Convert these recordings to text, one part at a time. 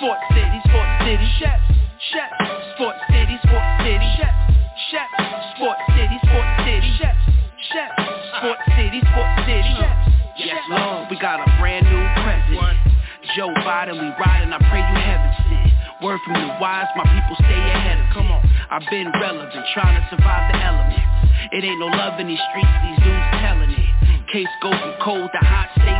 Sports City, Sports City, Chefs, Chefs. Sports City, Sports City, Chefs, Chefs. Sports City, Sports City, Chefs, Chefs. Sports City, Sports City, Chefs. Yes, Lord, we got a brand new president. Joe Biden, we riding, I pray you heaven sent. Word from the wise, my people stay ahead of Come on, I've been relevant, trying to survive the elements. It ain't no love in these streets, these dudes telling it. Hmm. Case go from cold to hot, evidence.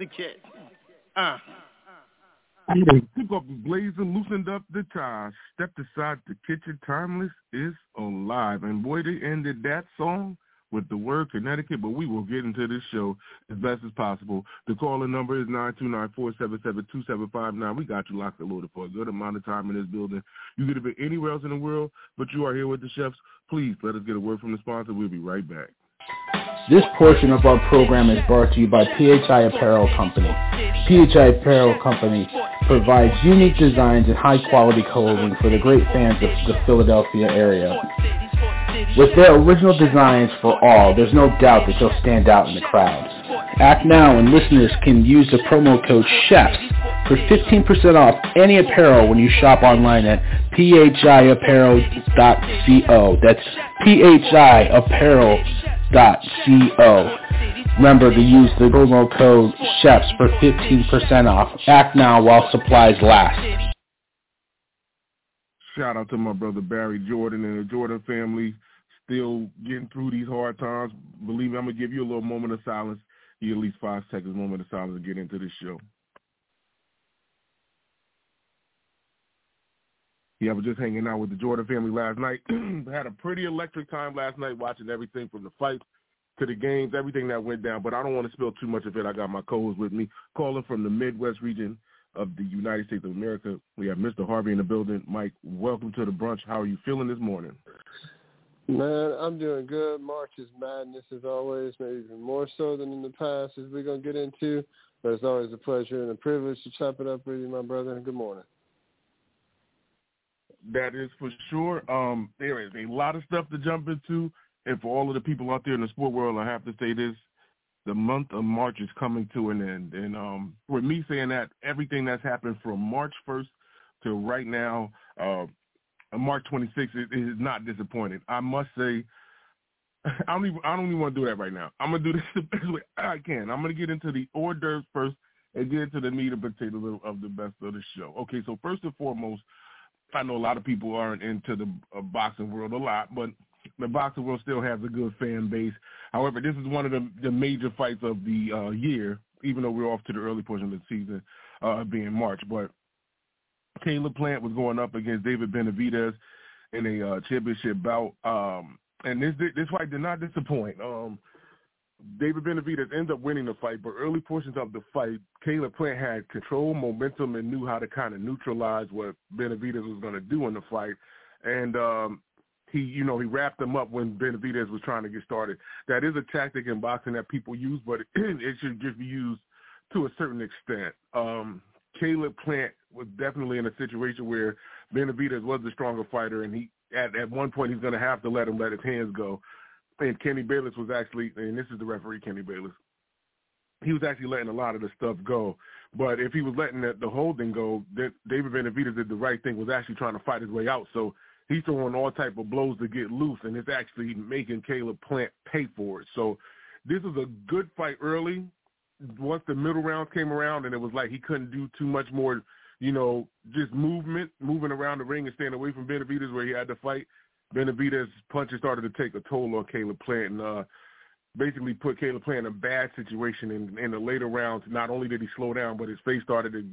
Connecticut. Uh. Took off the blazer, loosened up the ties, stepped aside the kitchen. Tymeless is alive. And boy, they ended that song with the word Connecticut, but we will get into this show as best as possible. The calling number is 929-477-2759. We got you locked and loaded for a good amount of time in this building. You could have been anywhere else in the world, but you are here with the chefs. Please let us get a word from the sponsor. We'll be right back. This portion of our program is brought to you by PHI Apparel Company. PHI Apparel Company provides unique designs and high-quality clothing for the great fans of the Philadelphia area. With their original designs for all, there's no doubt that they'll stand out in the crowd. Act now and listeners can use the promo code CHEFS for 15% off any apparel when you shop online at phiapparel.co. That's phiapparel.co. Remember to use the promo code CHEFS for 15% off. Act now while supplies last. Shout out to my brother Barry Jordan and the Jordan family still getting through these hard times. Believe me, I'm going to give you a little moment of silence. You at least five seconds moment of silence to get into this show. Yeah, I was just hanging out with the Jordan family last night. Had a pretty electric time last night watching everything from the fights to the games, everything that went down. But I don't want to spill too much of it. I got my co-host with me, calling from the Midwest region of the United States of America. We have Mr. Harvey in the building. Mike, welcome to the brunch. How are you feeling this morning? Man, I'm doing good. March is madness as always, maybe even more so than in the past, as we're going to get into. But it's always a pleasure and a privilege to chop it up with you, my brother. Good morning. That is for sure. Um, there is a lot of stuff to jump into. And for all of the people out there in the sport world, I have to say this. The month of March is coming to an end. And um, with me saying that, everything that's happened from March 1st to right now, uh, March 26th is, is not disappointed. I must say, I don't even even want to do that right now. I'm gonna do this the best way I can. I'm gonna get into the hors d'oeuvres first and get into the meat and potatoes of the best of the show. Okay, so first and foremost, I know a lot of people aren't into the uh, boxing world a lot, but the boxing world still has a good fan base. However, this is one of the, the major fights of the uh, year, even though we're off to the early portion of the season, uh, being March. But Caleb Plant was going up against David Benavidez in a uh, championship bout, um, and this this fight did not disappoint. Um, David Benavidez ended up winning the fight, but early portions of the fight, Caleb Plant had control, momentum, and knew how to kind of neutralize what Benavidez was going to do in the fight. And um, he, you know, he wrapped him up when Benavidez was trying to get started. That is a tactic in boxing that people use, but it, it should just be used to a certain extent. Um, Caleb Plant was definitely in a situation where Benavidez was the stronger fighter, and he at at one point he's going to have to let him let his hands go. And Kenny Bayless was actually, and this is the referee, Kenny Bayless. He was actually letting a lot of the stuff go. But if he was letting the, the holding go, that David Benavidez did the right thing, was actually trying to fight his way out. So he's throwing all type of blows to get loose, and it's actually making Caleb Plant pay for it. So this is a good fight early, once the middle rounds came around and it was like he couldn't do too much more, you know, just movement, moving around the ring and staying away from Benavidez where he had to fight. Benavidez punches started to take a toll on Caleb Plant and uh, basically put Caleb Plant in a bad situation in, in the later rounds. Not only did he slow down, but his face started to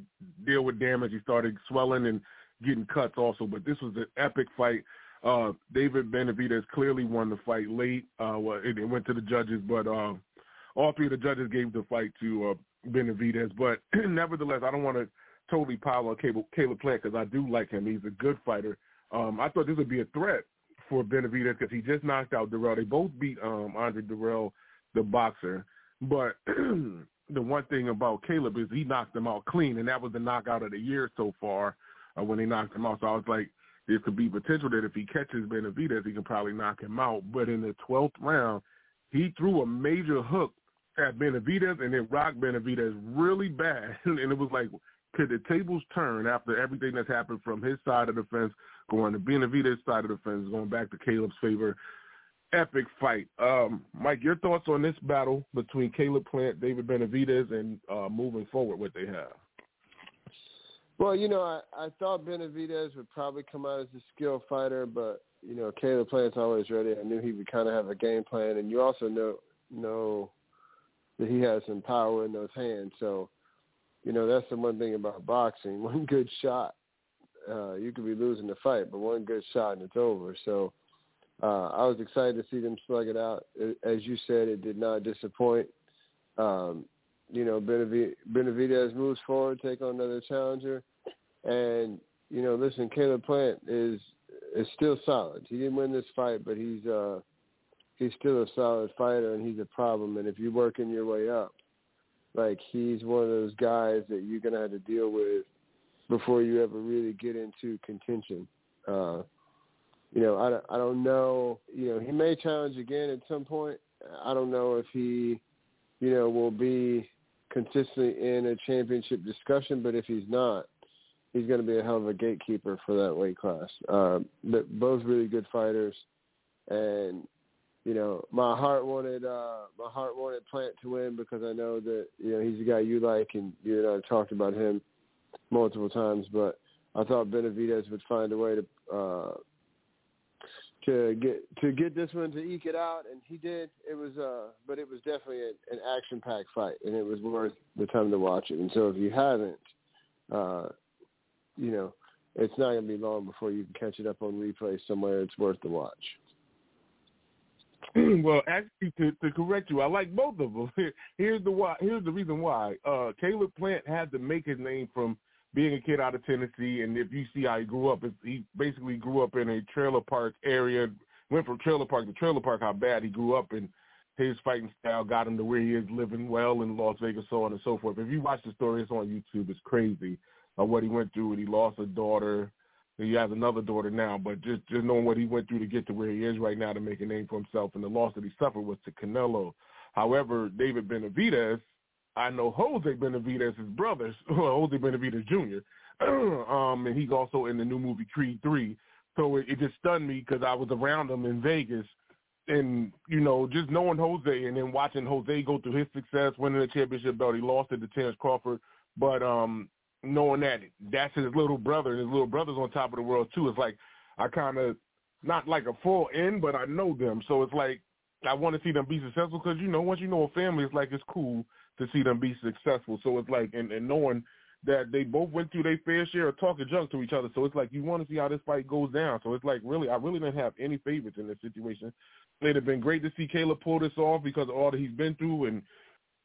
deal with damage. He started swelling and getting cuts also. But this was an epic fight. Uh, David Benavidez clearly won the fight late. Uh, it, it went to the judges, but uh, all three of the judges gave the fight to uh, Benavidez. But nevertheless, I don't want to totally pile on Caleb, Caleb Plant because I do like him. He's a good fighter. Um, I thought this would be a threat for Benavidez because he just knocked out Dirrell. They both beat um, Andre Dirrell, the boxer. But the one thing about Caleb is he knocked him out clean, and that was the knockout of the year so far uh, when they knocked him out. So I was like, there could be potential that if he catches Benavidez, he can probably knock him out. But in the 12th round, he threw a major hook at Benavidez and it rocked Benavidez really bad. and it was like, could the tables turn after everything that's happened from his side of the fence going to Benavidez' side of the fence, going back to Caleb's favor? Epic fight. Um, Mike, your thoughts on this battle between Caleb Plant, David Benavidez, and uh, moving forward, what they have? Well, you know, I, I thought Benavidez would probably come out as a skilled fighter, but you know, Caleb Plant's always ready. I knew he would kind of have a game plan, and you also know know that he has some power in those hands. So, you know, that's the one thing about boxing. One good shot, uh, you could be losing the fight, but one good shot and it's over. So, uh, I was excited to see them slug it out. As you said, it did not disappoint. Um, you know, Benavidez moves forward, take on another challenger. And, you know, listen, Caleb Plant is is still solid. He didn't win this fight, but he's uh he's still a solid fighter and he's a problem and if you're working your way up, like he's one of those guys that you're gonna have to deal with before you ever really get into contention. Uh you know, I don't, I don't know, you know, he may challenge again at some point. I don't know if he, you know, will be consistently in a championship discussion, but if he's not, he's going to be a hell of a gatekeeper for that weight class. Uh, but both really good fighters, and you know, my heart wanted uh, my heart wanted Plant to win because I know that you know he's a guy you like, and you and I talked about him multiple times. But I thought Benavidez would find a way to uh, to get to get this one to eke it out, and he did. It was, uh, but it was definitely an action-packed fight, and it was worth the time to watch it. And so, if you haven't, uh, you know, it's not going to be long before you can catch it up on replay somewhere. It's worth the watch. well, actually, to, to correct you, I like both of them. Here's the why. Here's the reason why. Uh, Caleb Plant had to make his name from being a kid out of Tennessee, and if you see how he grew up, he basically grew up in a trailer park area. Went from trailer park to trailer park. How bad he grew up, and his fighting style got him to where he is, living well in Las Vegas, so on and so forth. If you watch the story, it's on YouTube. It's crazy uh, what he went through. And he lost a daughter. He has another daughter now, but just just knowing what he went through to get to where he is right now to make a name for himself, and the loss that he suffered was to Canelo. However, David Benavidez I know Jose Benavidez' his brother, Jose Benavidez Jr., um, and he's also in the new movie Creed 3. So it, it just stunned me because I was around him in Vegas, and you know, just knowing Jose and then watching Jose go through his success, winning the championship belt. He lost it to Terence Crawford, but um, knowing that that's his little brother, and his little brother's on top of the world too. It's like I kind of not like a full end, but I know them, so it's like I want to see them be successful because you know once you know a family, it's like it's cool to see them be successful. So it's like, and, and knowing that they both went through their fair share of talking junk to each other. So it's like you want to see how this fight goes down. So it's like really, I really didn't have any favorites in this situation. It'd have been great to see Caleb pull this off because of all that he's been through and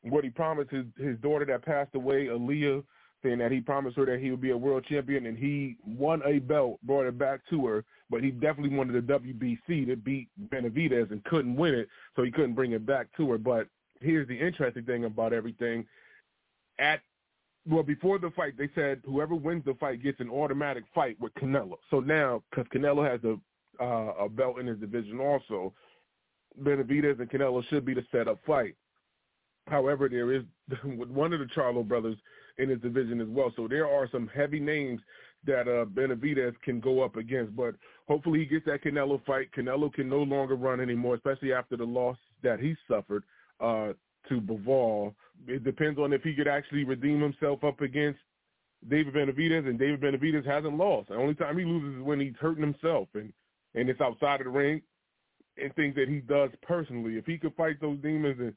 what he promised his his daughter that passed away, Aaliyah, saying that he promised her that he would be a world champion, and he won a belt, brought it back to her, but he definitely wanted the WBC to beat Benavidez and couldn't win it, so he couldn't bring it back to her. But here's the interesting thing about everything. At well, before the fight, they said whoever wins the fight gets an automatic fight with Canelo. So now, because Canelo has a uh, a belt in his division also, Benavidez and Canelo should be the setup fight. However, there is one of the Charlo brothers in his division as well. So there are some heavy names that uh, Benavidez can go up against. But hopefully he gets that Canelo fight. Canelo can no longer run anymore, especially after the loss that he suffered uh, to Bivol. it depends on if he could actually redeem himself up against David Benavidez, and David Benavidez hasn't lost. The only time he loses is when he's hurting himself, and and it's outside of the ring, and things that he does personally. If he could fight those demons and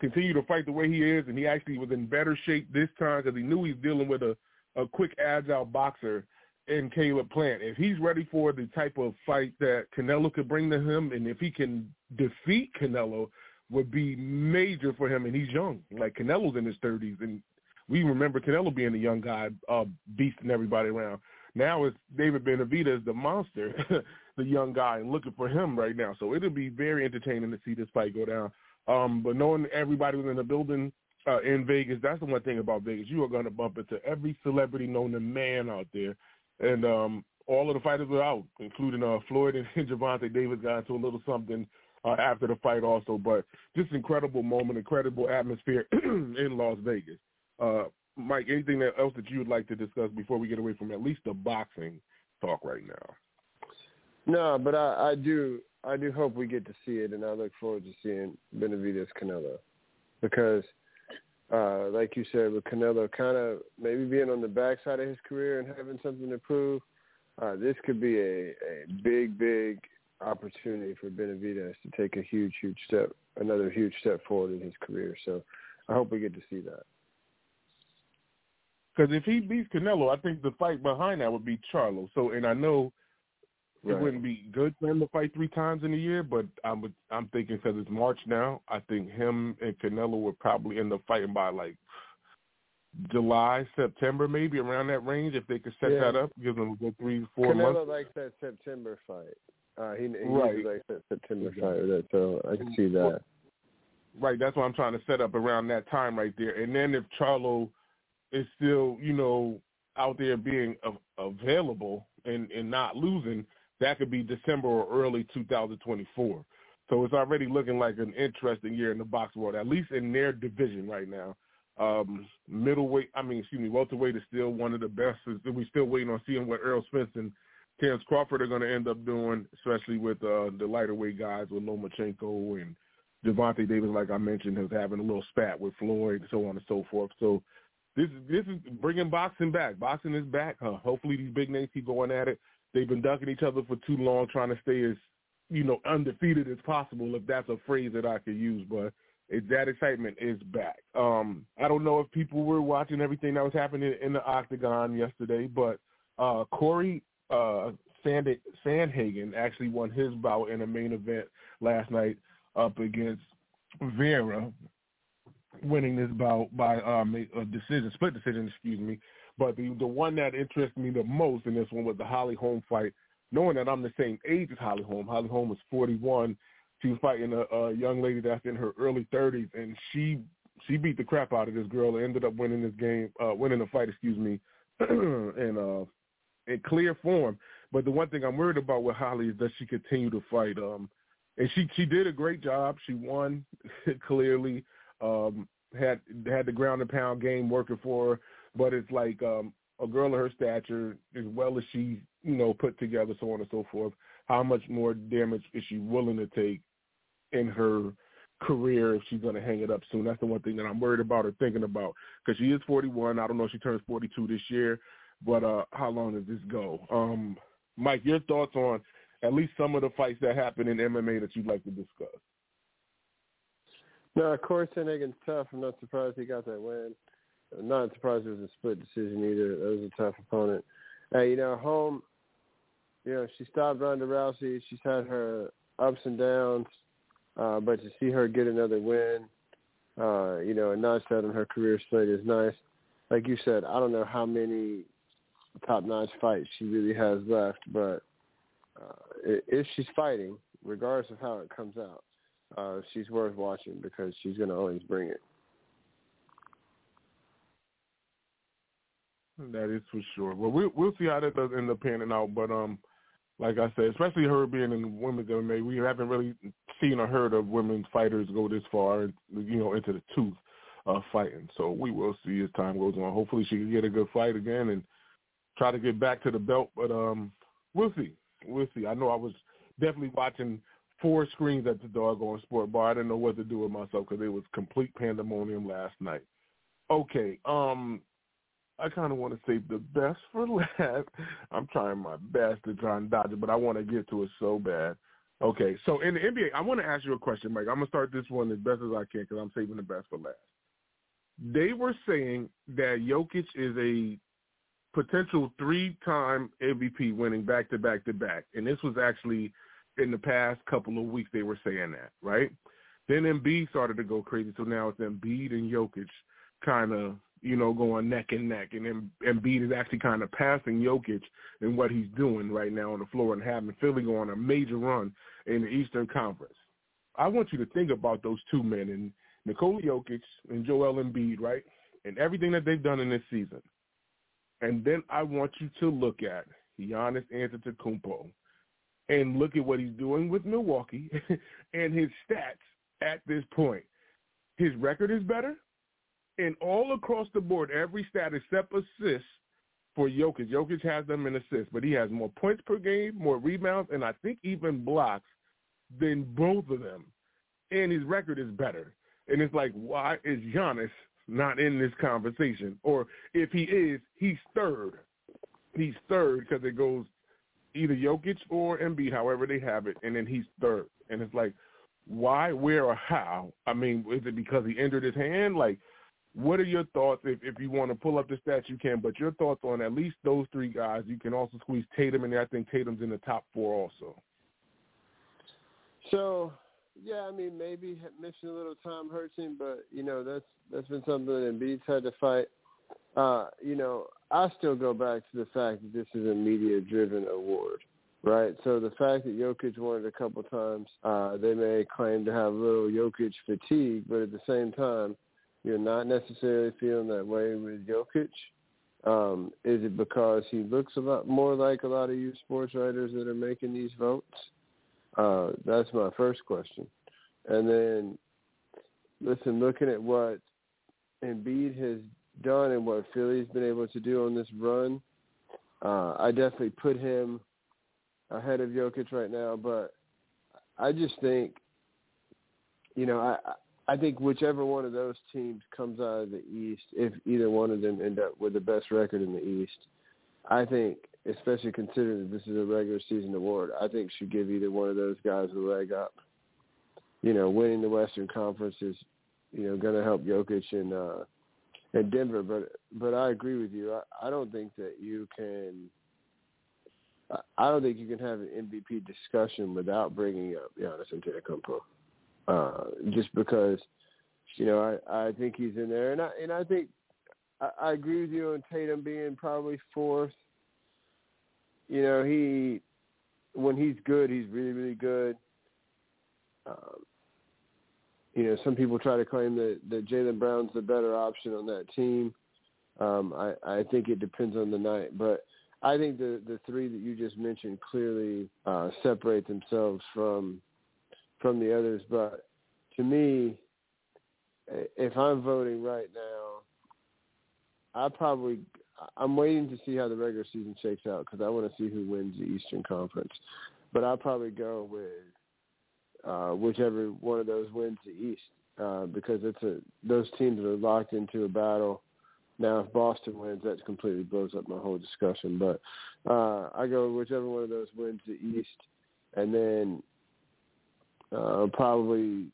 continue to fight the way he is, and he actually was in better shape this time because he knew he's dealing with a a quick, agile boxer in Caleb Plant. If he's ready for the type of fight that Canelo could bring to him, and if he can defeat Canelo, would be major for him. And he's young, like Canelo's in his thirties, and we remember Canelo being a young guy, uh, beasting everybody around. Now it's David Benavidez, the monster, the young guy, and looking for him right now. So it'll be very entertaining to see this fight go down. Um, but knowing everybody was in the building uh, in Vegas, that's the one thing about Vegas. You are going to bump into every celebrity known to man out there. And um, all of the fighters were out, including uh, Floyd and Gervonta Davis got into a little something uh, after the fight also. But just incredible moment, incredible atmosphere in Las Vegas. Uh, Mike, anything else that you would like to discuss before we get away from at least the boxing talk right now? No, but I, I do I do hope we get to see it, and I look forward to seeing Benavidez Canelo because, uh, like you said, with Canelo kind of maybe being on the backside of his career and having something to prove, uh, this could be a, a big, big opportunity for Benavidez to take a huge, huge step, another huge step forward in his career. So I hope we get to see that. Because if he beats Canelo, I think the fight behind that would be Charlo. So, and I know right. it wouldn't be good for him to fight three times in a year, but I'm I'm thinking because it's March now, I think him and Canelo would probably end up fighting by like July, September, maybe around that range if they could set yeah. that up, give them a good three, four Canelo months. Canelo likes that September fight. Uh, he, he right. that September fight, so I can see that. Right, that's what I'm trying to set up around that time right there. And then if Charlo is still, you know, out there being available and, and not losing, that could be December or early 2024. So it's already looking like an interesting year in the box world, at least in their division right now. Um, middleweight, I mean, excuse me, welterweight is still one of the best. We're still waiting on seeing what Errol Spence and Terence Crawford are going to end up doing, especially with uh, the lighter weight guys with Lomachenko and Gervonta Davis, like I mentioned, is having a little spat with Floyd, so on and so forth. So this is this is bringing boxing back. Boxing is back. Hopefully these big names keep going at it. They've been ducking each other for too long, trying to stay as you know undefeated as possible, if that's a phrase that I could use. But it, that excitement is back. Um, I don't know if people were watching everything that was happening in the octagon yesterday, but uh, Cory uh, Sand- Sandhagen actually won his bout in a main event last night up against Vera, winning this bout by um, a decision, split decision, excuse me. But the the one that interested me the most in this one was the Holly Holm fight, knowing that I'm the same age as Holly Holm. Holly Holm was 41. She was fighting a, a young lady that's in her early 30s, and she she beat the crap out of this girl and ended up winning this game, uh, winning the fight, excuse me, in uh, in clear form. But the one thing I'm worried about with Holly is does she continue to fight? Um, and she she did a great job. She won clearly. Um, had had the ground and pound game working for her, but it's like um, a girl of her stature, as well as she you know put together, so on and so forth. How much more damage is she willing to take in her career if she's going to hang it up soon? That's the one thing that I'm worried about or thinking about because she is 41. I don't know if she turns 42 this year, but uh, how long does this go? Um, Mike, your thoughts on at least some of the fights that happen in MMA that you'd like to discuss? No, of course, Sandhagen's tough. I'm not surprised he got that win. I'm not surprised it was a split decision either. That was a tough opponent. Hey, you know, Holm, you know, she stopped Ronda Rousey. She's had her ups and downs, uh, but to see her get another win, uh, you know, a notch that on her career slate is nice. Like you said, I don't know how many top-notch fight she really has left, but uh, if she's fighting, regardless of how it comes out, uh, she's worth watching because she's going to always bring it. That is for sure. Well, we'll we'll see how that does end up panning out. But um, like I said, especially her being in women's MMA, we haven't really seen or heard of women's fighters go this far, you know, into the tooth uh, fighting. So we will see as time goes on. Hopefully, she can get a good fight again and try to get back to the belt. But um, we'll see. We'll see. I know I was definitely watching four screens at the doggone sport bar. I didn't know what to do with myself because it was complete pandemonium last night. Okay, um, I kind of want to save the best for last. I'm trying my best to try and dodge it, but I want to get to it so bad. Okay, so in the NBA, I want to ask you a question, Mike. I'm gonna start this one as best as I can because I'm saving the best for last. They were saying that Jokic is a potential three-time MVP, winning back to back to back, and this was actually in the past couple of weeks they were saying that, right? Then Embiid started to go crazy, so now it's Embiid and Jokic kind of you know, going neck and neck, and Embiid is actually kind of passing Jokic in what he's doing right now on the floor and having Philly go on a major run in the Eastern Conference. I want you to think about those two men and Nikola Jokic and Joel Embiid, right, and everything that they've done in this season. And then I want you to look at Giannis Antetokounmpo and look at what he's doing with Milwaukee and his stats at this point. His record is better and all across the board, every stat except assists for Jokic. Jokic has them in assists, but he has more points per game, more rebounds, and I think even blocks than both of them. And his record is better. And it's like, why is Giannis not in this conversation? Or if he is, he's third. He's third because it goes either Jokic or Embiid, however they have it, and then he's third. And it's like, why, where, or how? I mean, is it because he injured his hand? Like, what are your thoughts? If, if you want to pull up the stats, you can. But your thoughts on at least those three guys. You can also squeeze Tatum in there. I think Tatum's in the top four also. So, yeah, I mean, maybe missing a little time hurts him, but you know that's that's been something that Embiid's had to fight. Uh, you know, I still go back to the fact that this is a media-driven award, right? So the fact that Jokic won it a couple times, uh, they may claim to have a little Jokic fatigue, but at the same time you're not necessarily feeling that way with Jokic? Um, is it because he looks a lot more like a lot of you sports writers that are making these votes? Uh, that's my first question. And then, listen, looking at what Embiid has done and what Philly's been able to do on this run, uh, I definitely put him ahead of Jokic right now. But I just think, you know, I I think whichever one of those teams comes out of the East, if either one of them end up with the best record in the East, I think, especially considering that this is a regular season award, I think should give either one of those guys a leg up. You know, winning the Western Conference is, you know, going to help Jokic and uh, and Denver. But but I agree with you. I, I don't think that you can. I don't think you can have an MVP discussion without bringing up Giannis Antetokounmpo uh, just because you know I I think he's in there, and I and I think I, I agree with you on Tatum being probably fourth. You know he when he's good, he's really really good. Um, you know, some people try to claim that that Jaylen Brown's the better option on that team. Um, I I think it depends on the night, but I think the the three that you just mentioned clearly uh, separate themselves from from the others. But to me, if I'm voting right now, I probably I'm waiting to see how the regular season shakes out because I want to see who wins the Eastern Conference. But I'll probably go with uh, whichever one of those wins the East uh, because it's a those teams are locked into a battle. Now, if Boston wins, that completely blows up my whole discussion. But uh, I go whichever one of those wins the East, and then uh, probably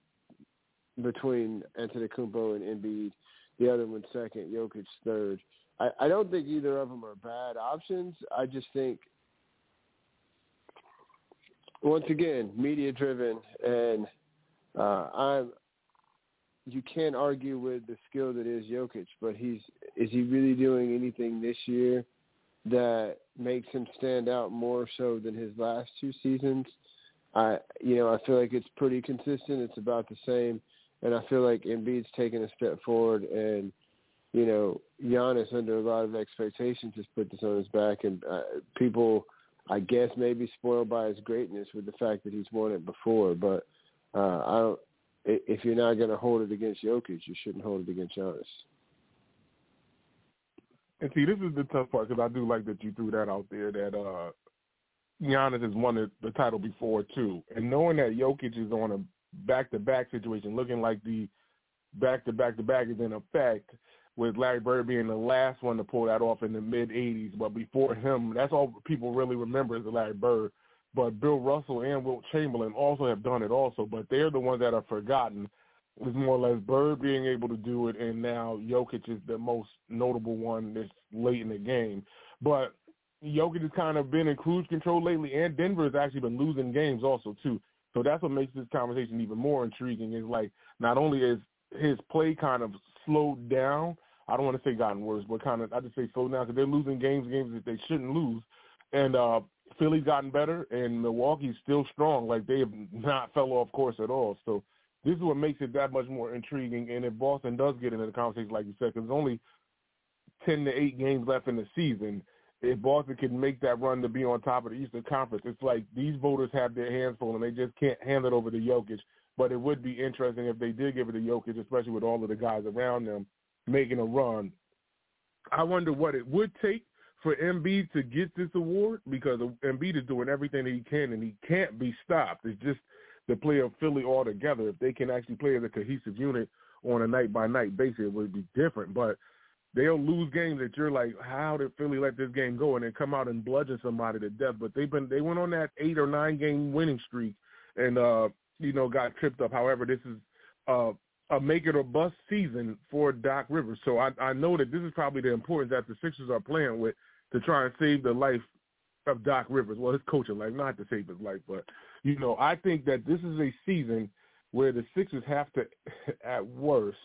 between Antetokounmpo and Embiid. The other one second, Jokic third. I, I don't think either of them are bad options. I just think, once again, media driven, and uh, I'm. You can't argue with the skill that is Jokic, but he's is he really doing anything this year that makes him stand out more so than his last two seasons? I you know I feel like it's pretty consistent. It's about the same, and I feel like Embiid's taken a step forward, and you know Giannis under a lot of expectations has put this on his back, and uh, people I guess maybe spoiled by his greatness with the fact that he's won it before. But uh, I don't. If you're not going to hold it against Jokic, you shouldn't hold it against Giannis. And see, this is the tough part because I do like that you threw that out there. That uh, Giannis has won the title before too, and knowing that Jokic is on a back-to-back situation, looking like the back-to-back-to-back is in effect, with Larry Bird being the last one to pull that off in the mid '80s. But before him, that's all people really remember is Larry Bird. But Bill Russell and Wilt Chamberlain also have done it also, but they're the ones that are forgotten. It's more or less Bird being able to do it, and now Jokic is the most notable one this late in the game. But Jokic has kind of been in cruise control lately, and Denver has actually been losing games also too. So that's what makes this conversation even more intriguing. Is like not only is his play kind of slowed down, I don't want to say gotten worse, but kind of I just say slowed down because they're losing games, games that they shouldn't lose, and uh Philly's gotten better, and Milwaukee's still strong. Like they have not fell off course at all. So this is what makes it that much more intriguing. And if Boston does get into the conversation, like you said, because only ten to eight games left in the season, if Boston can make that run to be on top of the Eastern Conference, it's like these voters have their hands full and they just can't hand it over to Jokic. But it would be interesting if they did give it to Jokic, especially with all of the guys around them making a run. I wonder what it would take for Embiid to get this award because Embiid is doing everything that he can and he can't be stopped. It's just the play of Philly altogether. If they can actually play as a cohesive unit on a night by night basis, it would be different. But they'll lose games that you're like, how did Philly let this game go and then come out and bludgeon somebody to death? But they've been they went on that eight or nine game winning streak and uh, you know, got tripped up. However, this is uh a make it or bust season for Doc Rivers. So I, I know that this is probably the importance that the Sixers are playing with to try and save the life of Doc Rivers. Well, his coaching life, not to save his life, but you know, I think that this is a season where the Sixers have to, at worst,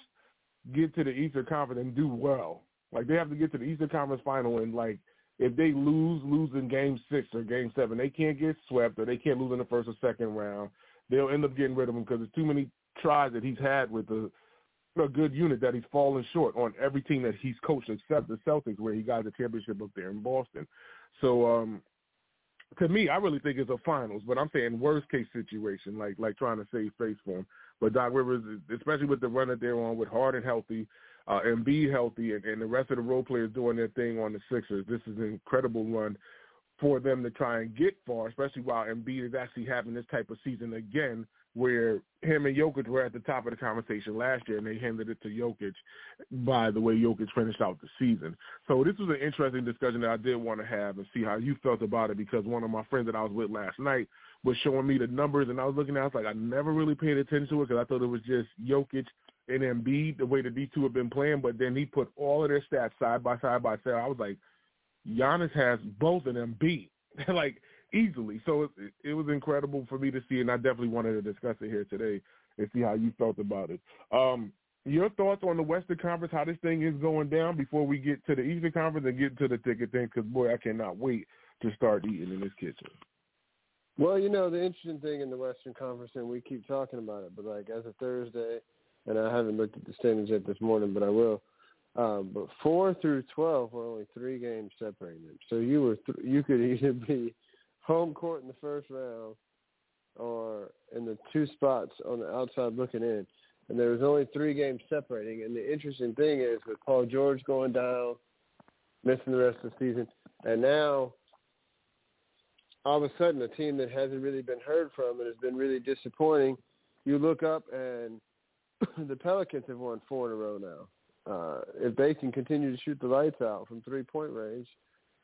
get to the Eastern Conference and do well. Like they have to get to the Eastern Conference final and like if they lose, lose in game six or game seven, they can't get swept or they can't lose in the first or second round. They'll end up getting rid of him because there's too many tries that he's had with a, a good unit that he's fallen short on every team that he's coached except the Celtics where he got the championship up there in Boston. So um to me, I really think it's a finals, but I'm saying worst case situation, like like trying to save face for him. But Doc Rivers, especially with the run that they're on with Harden healthy, uh, and be healthy, and, and the rest of the role players doing their thing on the Sixers, this is an incredible run for them to try and get far, especially while Embiid is actually having this type of season again where him and Jokic were at the top of the conversation last year, and they handed it to Jokic by the way Jokic finished out the season. So this was an interesting discussion that I did want to have and see how you felt about it because one of my friends that I was with last night was showing me the numbers, and I was looking at it, I was like, I never really paid attention to it because I thought it was just Jokic and Embiid, the way the D two have been playing, but then he put all of their stats side by side by side. I was like, Giannis has both of them beat. like easily. So it, it was incredible for me to see, and I definitely wanted to discuss it here today and see how you felt about it. Um, your thoughts on the Western Conference, how this thing is going down before we get to the Eastern Conference and get to the ticket thing? Because boy, I cannot wait to start eating in this kitchen. Well, you know the interesting thing in the Western Conference, and we keep talking about it, but like as of Thursday, and I haven't looked at the standings yet this morning, but I will. Um, but four through twelve were only three games separating them, so you were th- you could either be home court in the first round or in the two spots on the outside looking in. And there was only three games separating. And the interesting thing is with Paul George going down, missing the rest of the season, and now all of a sudden a team that hasn't really been heard from and has been really disappointing, you look up and the Pelicans have won four in a row now. Uh, if they can continue to shoot the lights out from three point range,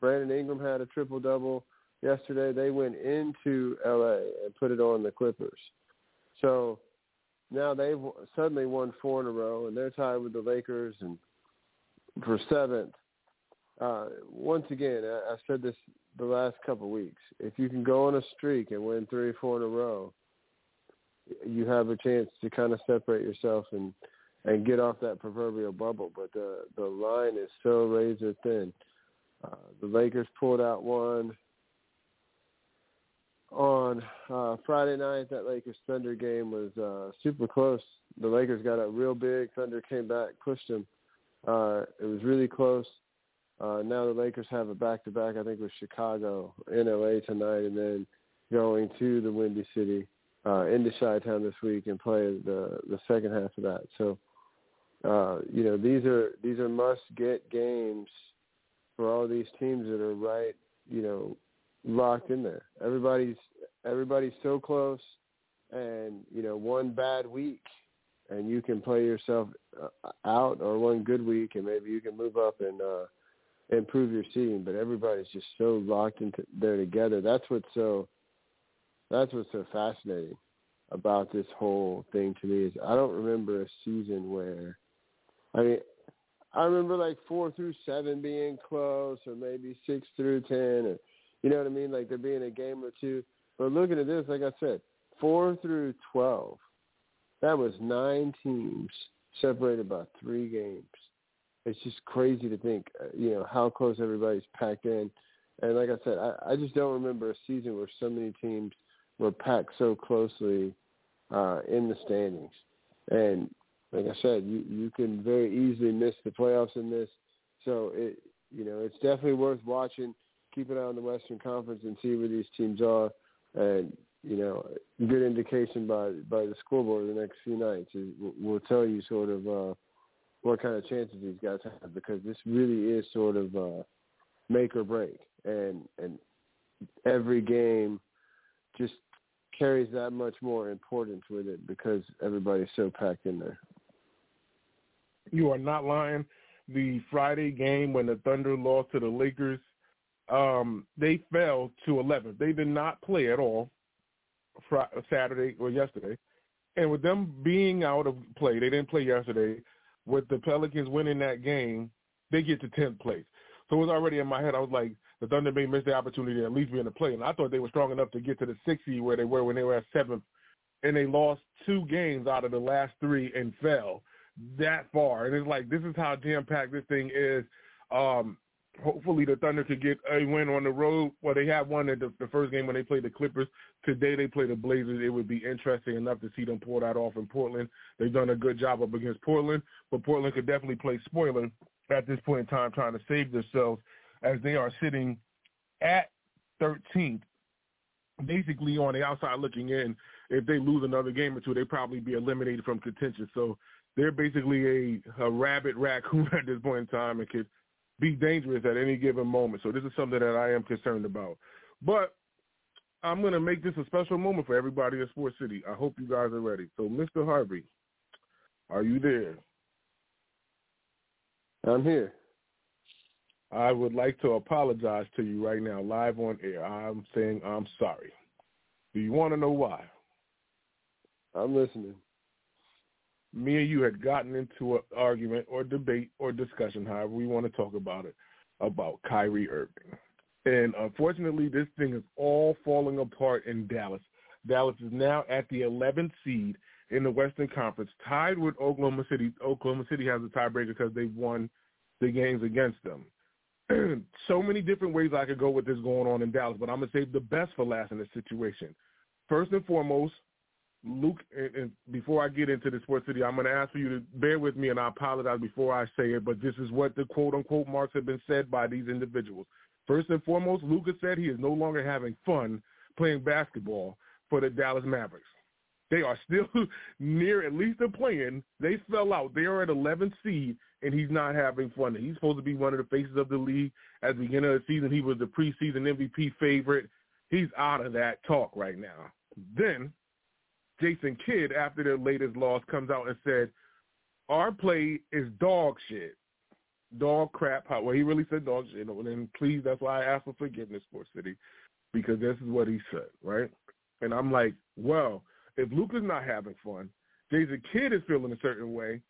Brandon Ingram had a triple double yesterday. They went into LA and put it on the Clippers. So now they've suddenly won four in a row, and they're tied with the Lakers and for seventh. Uh, once again, I, I've said this the last couple of weeks. If you can go on a streak and win three, four in a row, you have a chance to kind of separate yourself and and get off that proverbial bubble. But the the line is so razor thin. Uh, the Lakers pulled out one on uh, Friday night. That Lakers Thunder game was uh, super close. The Lakers got up real big. Thunder came back, pushed them. Uh, it was really close. Uh, now the Lakers have a back-to-back, I think, with Chicago in LA tonight, and then going to the Windy City uh, into Chi-Town this week and play the the second half of that. So, uh, you know, these are these are must-get games for all these teams that are right, you know, locked in there. Everybody's everybody's so close, and you know one bad week, and you can play yourself uh, out, or one good week, and maybe you can move up and uh, improve your seeding. But everybody's just so locked into there together. That's what's so that's what's so fascinating about this whole thing to me is I don't remember a season where I mean I remember like four through seven being close or maybe six through ten or you know what I mean? Like there being a game or two. But looking at this, like I said, four through twelve, that was nine teams separated by three games. It's just crazy to think, uh, you know, how close everybody's packed in. And like I said, I, I just don't remember a season where so many teams were packed so closely uh, in the standings. And like I said, you you can very easily miss the playoffs in this. So it you know it's definitely worth watching. Keep an eye on the Western Conference and see where these teams are. And you know, good indication by by the scoreboard the next few nights is, will tell you sort of uh, what kind of chances these guys have because this really is sort of uh, make or break. And and every game just carries that much more importance with it because everybody's so packed in there. You are not lying. The Friday game when the Thunder lost to the Lakers, um, they fell to 11. They did not play at all Friday, Saturday or yesterday. And with them being out of play, they didn't play yesterday. With the Pelicans winning that game, they get to 10th place. So it was already in my head. I was like, the Thunder may miss the opportunity to at least be in the play. And I thought they were strong enough to get to the sixth seed where they were when they were at seventh, and they lost two games out of the last three and fell that far. And it's like this is how jam packed this thing is. Um, hopefully the Thunder could get a win on the road. Well, they had one in the, the first game when they played the Clippers. Today they play the Blazers. It would be interesting enough to see them pull that off in Portland. They've done a good job up against Portland, but Portland could definitely play spoiler at this point in time, trying to save themselves as they are sitting at 13th, basically on the outside looking in. If they lose another game or two, they probably be eliminated from contention. So they're basically a, a rabbit raccoon at this point in time and could be dangerous at any given moment. So this is something that I am concerned about. But I'm going to make this a special moment for everybody at Sports City. I hope you guys are ready. So, Mr. Harvey, are you there? I'm here. I would like to apologize to you right now, live on air. I'm saying I'm sorry. Do you want to know why? I'm listening. Me and you had gotten into an argument or debate or discussion, however we want to talk about it, about Kyrie Irving. And unfortunately, this thing is all falling apart in Dallas. Dallas is now at the 11th seed in the Western Conference, tied with Oklahoma City. Oklahoma City has a tiebreaker because they've won the games against them. so many different ways I could go with this going on in Dallas, but I'm gonna save the best for last in this situation. First and foremost, Luke, and, and before I get into the sports city, I'm going to ask for you to bear with me, and I apologize before I say it, but this is what the quote unquote marks have been said by these individuals. First and foremost, Luka said he is no longer having fun playing basketball for the Dallas Mavericks. They are still near at least the playing. They fell out. They are at 11th seed, and he's not having fun. He's supposed to be one of the faces of the league. At the beginning of the season, he was the preseason MVP favorite. He's out of that talk right now. Then Jason Kidd, after their latest loss, comes out and said, our play is dog shit. Dog crap. How, Well, he really said dog shit. And please, that's why I asked for forgiveness, Sports City, because this is what he said, right? And I'm like, well, if Luka's not having fun, Jason Kidd is feeling a certain way,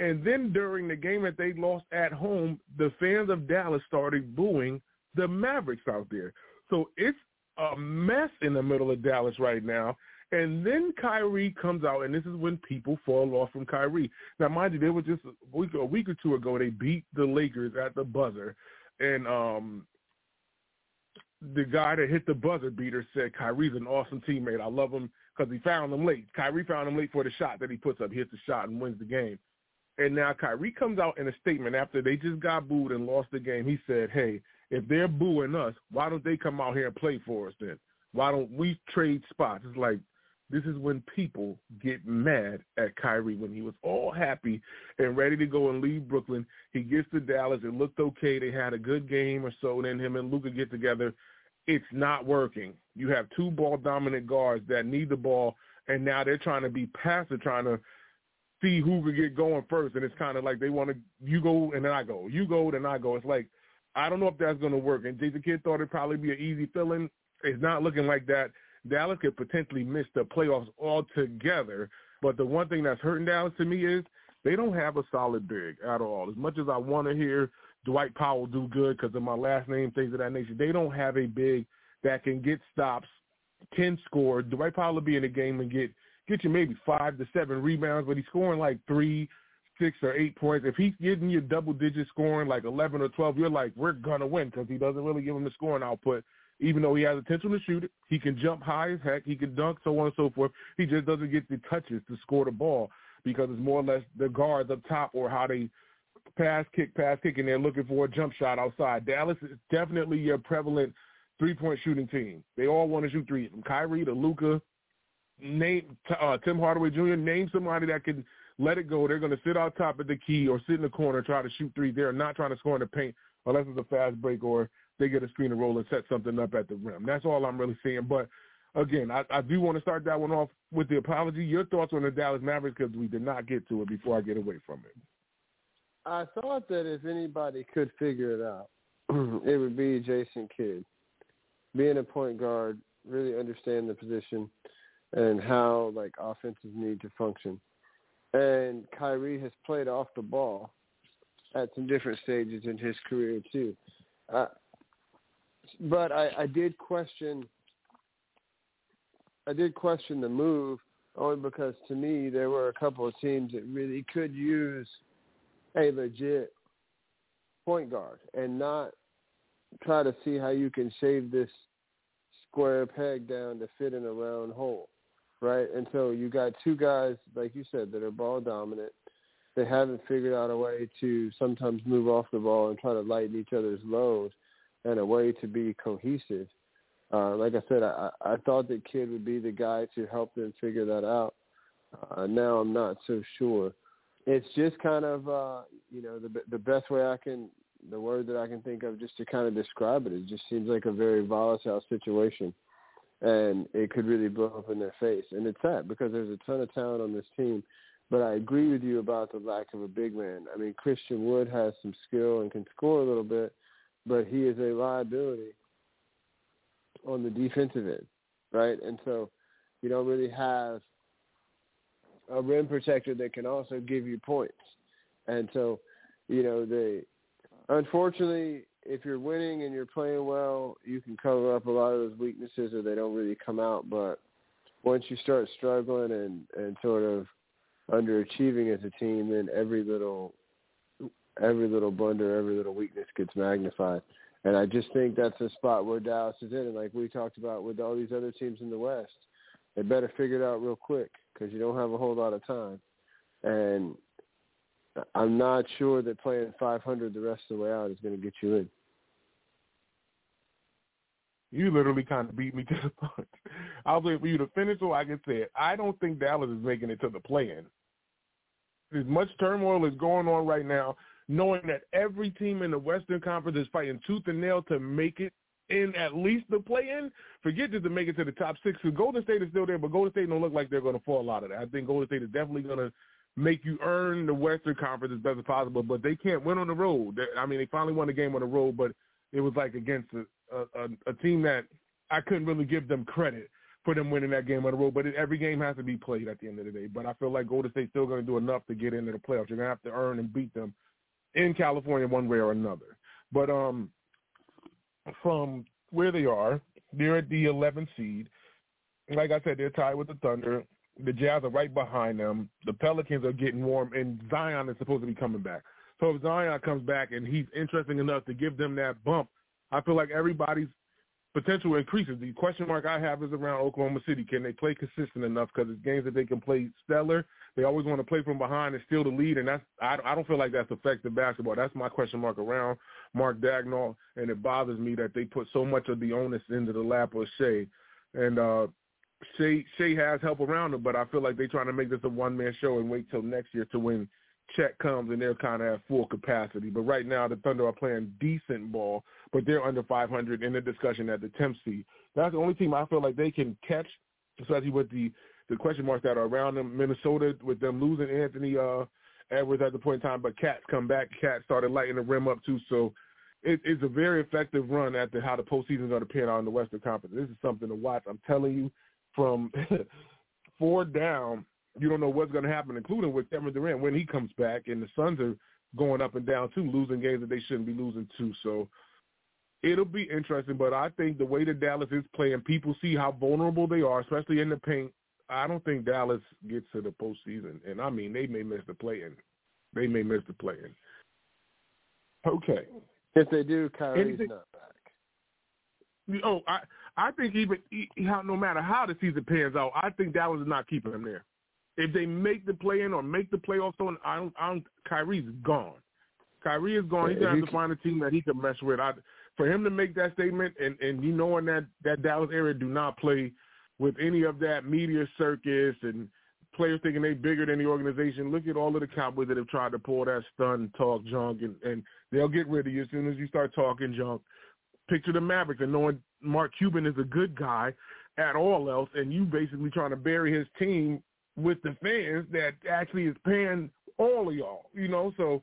and then during the game that they lost at home, the fans of Dallas started booing the Mavericks out there. So it's a mess in the middle of Dallas right now. And then Kyrie comes out, and this is when people fall off from Kyrie. Now, mind you, they were just a week, a week or two ago. They beat the Lakers at the buzzer, and um, the guy that hit the buzzer beater said, "Kyrie's an awesome teammate. I love him because he found him late. Kyrie found him late for the shot that he puts up. He hits the shot and wins the game." And now Kyrie comes out in a statement after they just got booed and lost the game. He said, hey, if they're booing us, why don't they come out here and play for us then? Why don't we trade spots? It's like this is when people get mad at Kyrie when he was all happy and ready to go and leave Brooklyn. He gets to Dallas. It looked okay. They had a good game or so. Then him and Luka get together it's not working. You have two ball dominant guards that need the ball, and now they're trying to be passive, trying to see who can get going first. And it's kind of like they want to, you go and then I go, you go then I go. It's like I don't know if that's going to work. And Jason Kidd thought it'd probably be an easy filling. It's not looking like that. Dallas could potentially miss the playoffs altogether. But the one thing that's hurting Dallas to me is they don't have a solid big at all. As much as I want to hear Dwight Powell do good because of my last name, things of that nature, they don't have a big that can get stops, can score. Dwight Powell will be in the game and get get you maybe five to seven rebounds, but he's scoring like three, six or eight points. If he's getting you double digit scoring like eleven or twelve, you're like we're gonna win because he doesn't really give him the scoring output. Even though he has potential to shoot it, he can jump high as heck, he can dunk, so on and so forth. He just doesn't get the touches to score the ball because it's more or less the guards up top or how they pass kick, pass kick, and they're looking for a jump shot outside. Dallas is definitely your prevalent three point shooting team. They all want to shoot threes from Kyrie to Luka. Name uh, Tim Hardaway Jr. Name somebody that can let it go. They're going to sit out top at the key or sit in the corner and try to shoot three. They're not trying to score in the paint unless it's a fast break or they get a screen and roll and set something up at the rim. That's all I'm really seeing. But again, I, I do want to start that one off with the apology. Your thoughts on the Dallas Mavericks because we did not get to it before I get away from it. I thought that if anybody could figure it out, it would be Jason Kidd. Being a point guard, really understand the position and how like offenses need to function. And Kyrie has played off the ball at some different stages in his career too. But I, I did question I did question the move only because to me there were a couple of teams that really could use a legit point guard and not try to see how you can shave this square peg down to fit in a round hole, right? And so you got two guys, like you said, that are ball dominant. They haven't figured out a way to sometimes move off the ball and try to lighten each other's load and a way to be cohesive. Uh, like I said, I, I thought that Kidd would be the guy to help them figure that out. Uh, now I'm not so sure it's just kind of uh, you know the the best way I can the word that I can think of just to kind of describe it. It just seems like a very volatile situation, and it could really blow up in their face. And it's sad because there's a ton of talent on this team. But I agree with you about the lack of a big man. I mean, Christian Wood has some skill and can score a little bit, but he is a liability on the defensive end, right? And so you don't really have a rim protector that can also give you points. And so, you know, they unfortunately, if you're winning and you're playing well, you can cover up a lot of those weaknesses, or they don't really come out. But once you start struggling and and sort of underachieving as a team, then every little every little blunder, every little weakness gets magnified. And I just think that's a spot where Dallas is in. And like we talked about with all these other teams in the West, they better figure it out real quick because you don't have a whole lot of time. And I'm not sure that playing 500 the rest of the way out is going to get you in. You literally kind of beat me to the punch. I was waiting for you to finish so I can say it. I don't think Dallas is making it to the play-in. As much turmoil is going on right now, knowing that every team in the Western Conference is fighting tooth and nail to make it in at least the play-in. Forget just to make it to the top six. Because Golden State is still there, but Golden State don't look like they're going to fall out of that. I think Golden State is definitely going to make you earn the Western Conference as best as possible. But they can't win on the road. I mean, they finally won a game on the road, but it was like against a, a, a team that I couldn't really give them credit for them winning that game on the road. But it, every game has to be played at the end of the day. But I feel like Golden State's still going to do enough to get into the playoffs. You're going to have to earn and beat them in California one way or another. But um, from where they are. They're at the 11th seed. Like I said, they're tied with the Thunder. The Jazz are right behind them. The Pelicans are getting warm, and Zion is supposed to be coming back. So if Zion comes back and he's interesting enough to give them that bump, I feel like everybody's potential increases. The question mark I have is around Oklahoma City. Can they play consistent enough? Because it's games that they can play stellar. They always want to play from behind and steal the lead, and that's I, I don't feel like that's effective basketball. That's my question mark around Mark Daigneault, and it bothers me that they put so much of the onus into the lap of Shai. And uh, Shai Shai has help around him, but I feel like they're trying to make this a one man show and wait till next year to win Chet comes and they're kind of at full capacity. But right now, the Thunder are playing decent ball, but they're under 500 in the discussion at the 10th seed. That's the only team I feel like they can catch, especially with the the question marks that are around them. Minnesota, with them losing Anthony uh, Edwards at the point in time, but Cats come back. Cats started lighting the rim up too, so it, it's a very effective run the, how the postseason is going to pan out in the Western Conference. This is something to watch. I'm telling you, from four down, you don't know what's going to happen, including with Kevin Durant when he comes back, and the Suns are going up and down too, losing games that they shouldn't be losing too. So it'll be interesting, but I think the way that Dallas is playing, people see how vulnerable they are, especially in the paint. I don't think Dallas gets to the postseason, and I mean they may miss the play-in. They may miss the play-in. Okay. If they do, Kyrie's Anything- not back. Oh, I I think even how no matter how the season pans out, I think Dallas is not keeping him there. If they make the play-in or make the playoffs, on I don't, I don't. Kyrie's gone. Kyrie is gone. He's gonna have to find a team that he can mess with. I, for him to make that statement, and and you knowing that that Dallas area do not play with any of that media circus and players thinking they bigger than the organization. Look at all of the Cowboys that have tried to pull that stun talk junk, and and they'll get rid of you as soon as you start talking junk. Picture the Mavericks and knowing Mark Cuban is a good guy at all else, and you basically trying to bury his team with the fans that actually is paying all of y'all. You know, so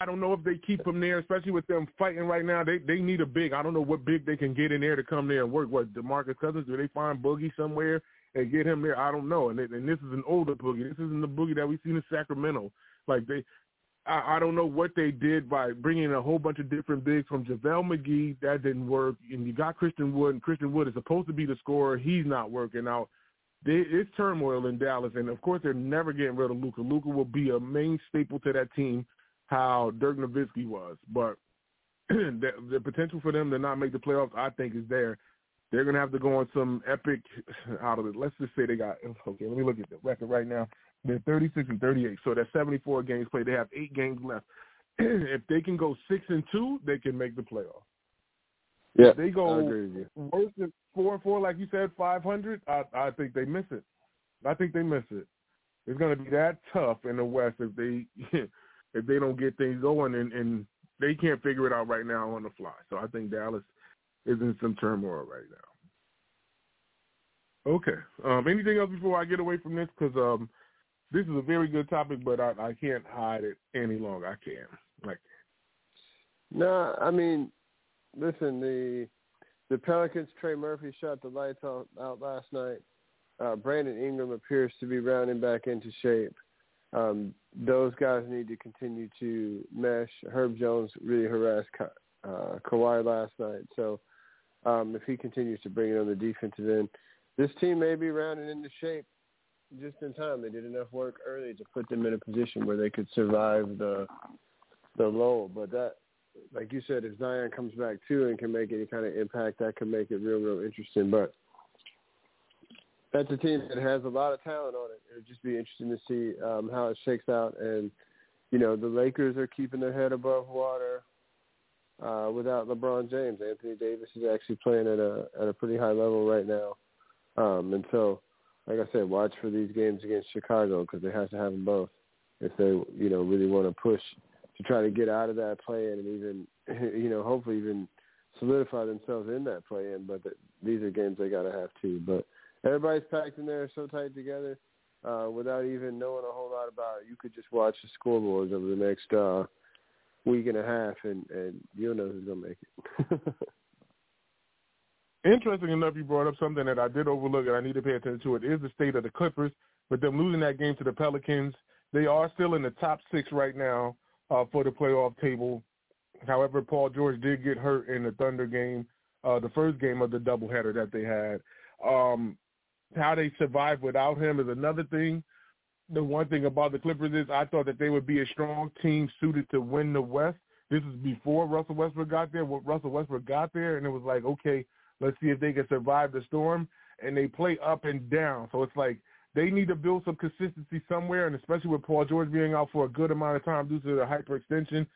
I don't know if they keep him there, especially with them fighting right now. They they need a big. I don't know what big they can get in there to come there and work. What Demarcus Cousins? Do they find Boogie somewhere and get him there? I don't know. And and this is an older Boogie. This isn't the Boogie that we've seen in Sacramento. Like they, I, I don't know what they did by bringing a whole bunch of different bigs from JaVale McGee. That didn't work. And you got Christian Wood, and Christian Wood is supposed to be the scorer. He's not working out. It's turmoil in Dallas, and of course they're never getting rid of Luka. Luka will be a main staple to that team, how Dirk Nowitzki was. But the, the potential for them to not make the playoffs, I think, is there. They're to have to go on some epic out of it. Let's just say they got okay. Let me look at the record right now. They're 36 and 38, so that's 74 games played. They have eight games left. if they can go six and two, they can make the playoffs. Yeah, They go I agree with you. worse than four and four, like you said, 500. I, I think they miss it. I think they miss it. It's going to be that tough in the West if they if they don't get things going, and, and they can't figure it out right now on the fly. So I think Dallas is in some turmoil right now. Okay. Um, anything else before I get away from this? Because um, this is a very good topic, but I, I can't hide it any longer. I can't. Like, No, I mean, listen, the the Pelicans, Trey Murphy shot the lights out, out last night. Uh, Brandon Ingram appears to be rounding back into shape. Um, those guys need to continue to mesh. Herb Jones really harassed Ka- uh, Kawhi last night, so um, if he continues to bring it on the defensive end, this team may be rounding into shape just in time. They did enough work early to put them in a position where they could survive the the lull. But that like you said, if Zion comes back too and can make any kind of impact, that could make it real, real interesting. But that's a team that has a lot of talent on it. It'll just be interesting to see um, how it shakes out. And you know, the Lakers are keeping their head above water uh, without LeBron James. Anthony Davis is actually playing at a at a pretty high level right now. Um, and so, like I said, watch for these games against Chicago because they have to have them both if they you know really want to push to try to get out of that play in and even, you know, hopefully even solidify themselves in that play in. But the, these are games they got to have too. But everybody's packed in there so tight together uh, without even knowing a whole lot about it. You could just watch the scoreboards over the next uh, week and a half, and, and you'll know who's going to make it. Interesting enough, you brought up something that I did overlook, and I need to pay attention to. It is the state of the Clippers, but them losing that game to the Pelicans. They are still in the top six right now uh, for the playoff table. However, Paul George did get hurt in the Thunder game, uh, the first game of the doubleheader that they had. Um, how they survived without him is another thing. The one thing about the Clippers is I thought that they would be a strong team suited to win the West. This is before Russell Westbrook got there. When Russell Westbrook got there, and it was like, okay, let's see if they can survive the storm. And they play up and down, so it's like they need to build some consistency somewhere, and especially with Paul George being out for a good amount of time due to the hyperextension,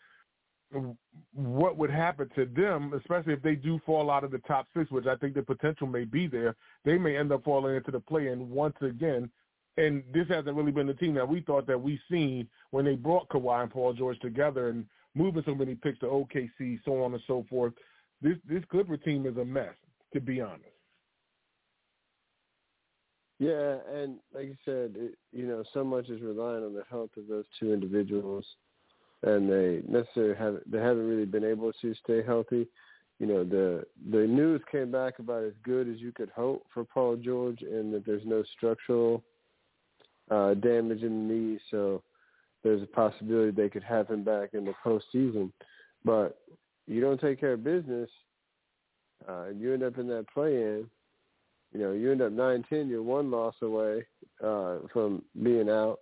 what would happen to them, especially if they do fall out of the top six, which I think the potential may be there, they may end up falling into the play and once again And this hasn't really been the team that we thought that we seen when they brought Kawhi and Paul George together and moving so many picks to OKC, so on and so forth. This this Clipper team is a mess, to be honest. Yeah, and like you said, it, you know, so much is relying on the health of those two individuals, and they necessarily haven't they haven't really been able to stay healthy. You know, the the news came back about as good as you could hope for Paul George, and that there's no structural uh, damage in the knee, so there's a possibility they could have him back in the postseason. But you don't take care of business, uh, and you end up in that play-in you know, you end up nine ten, you're one loss away uh, from being out.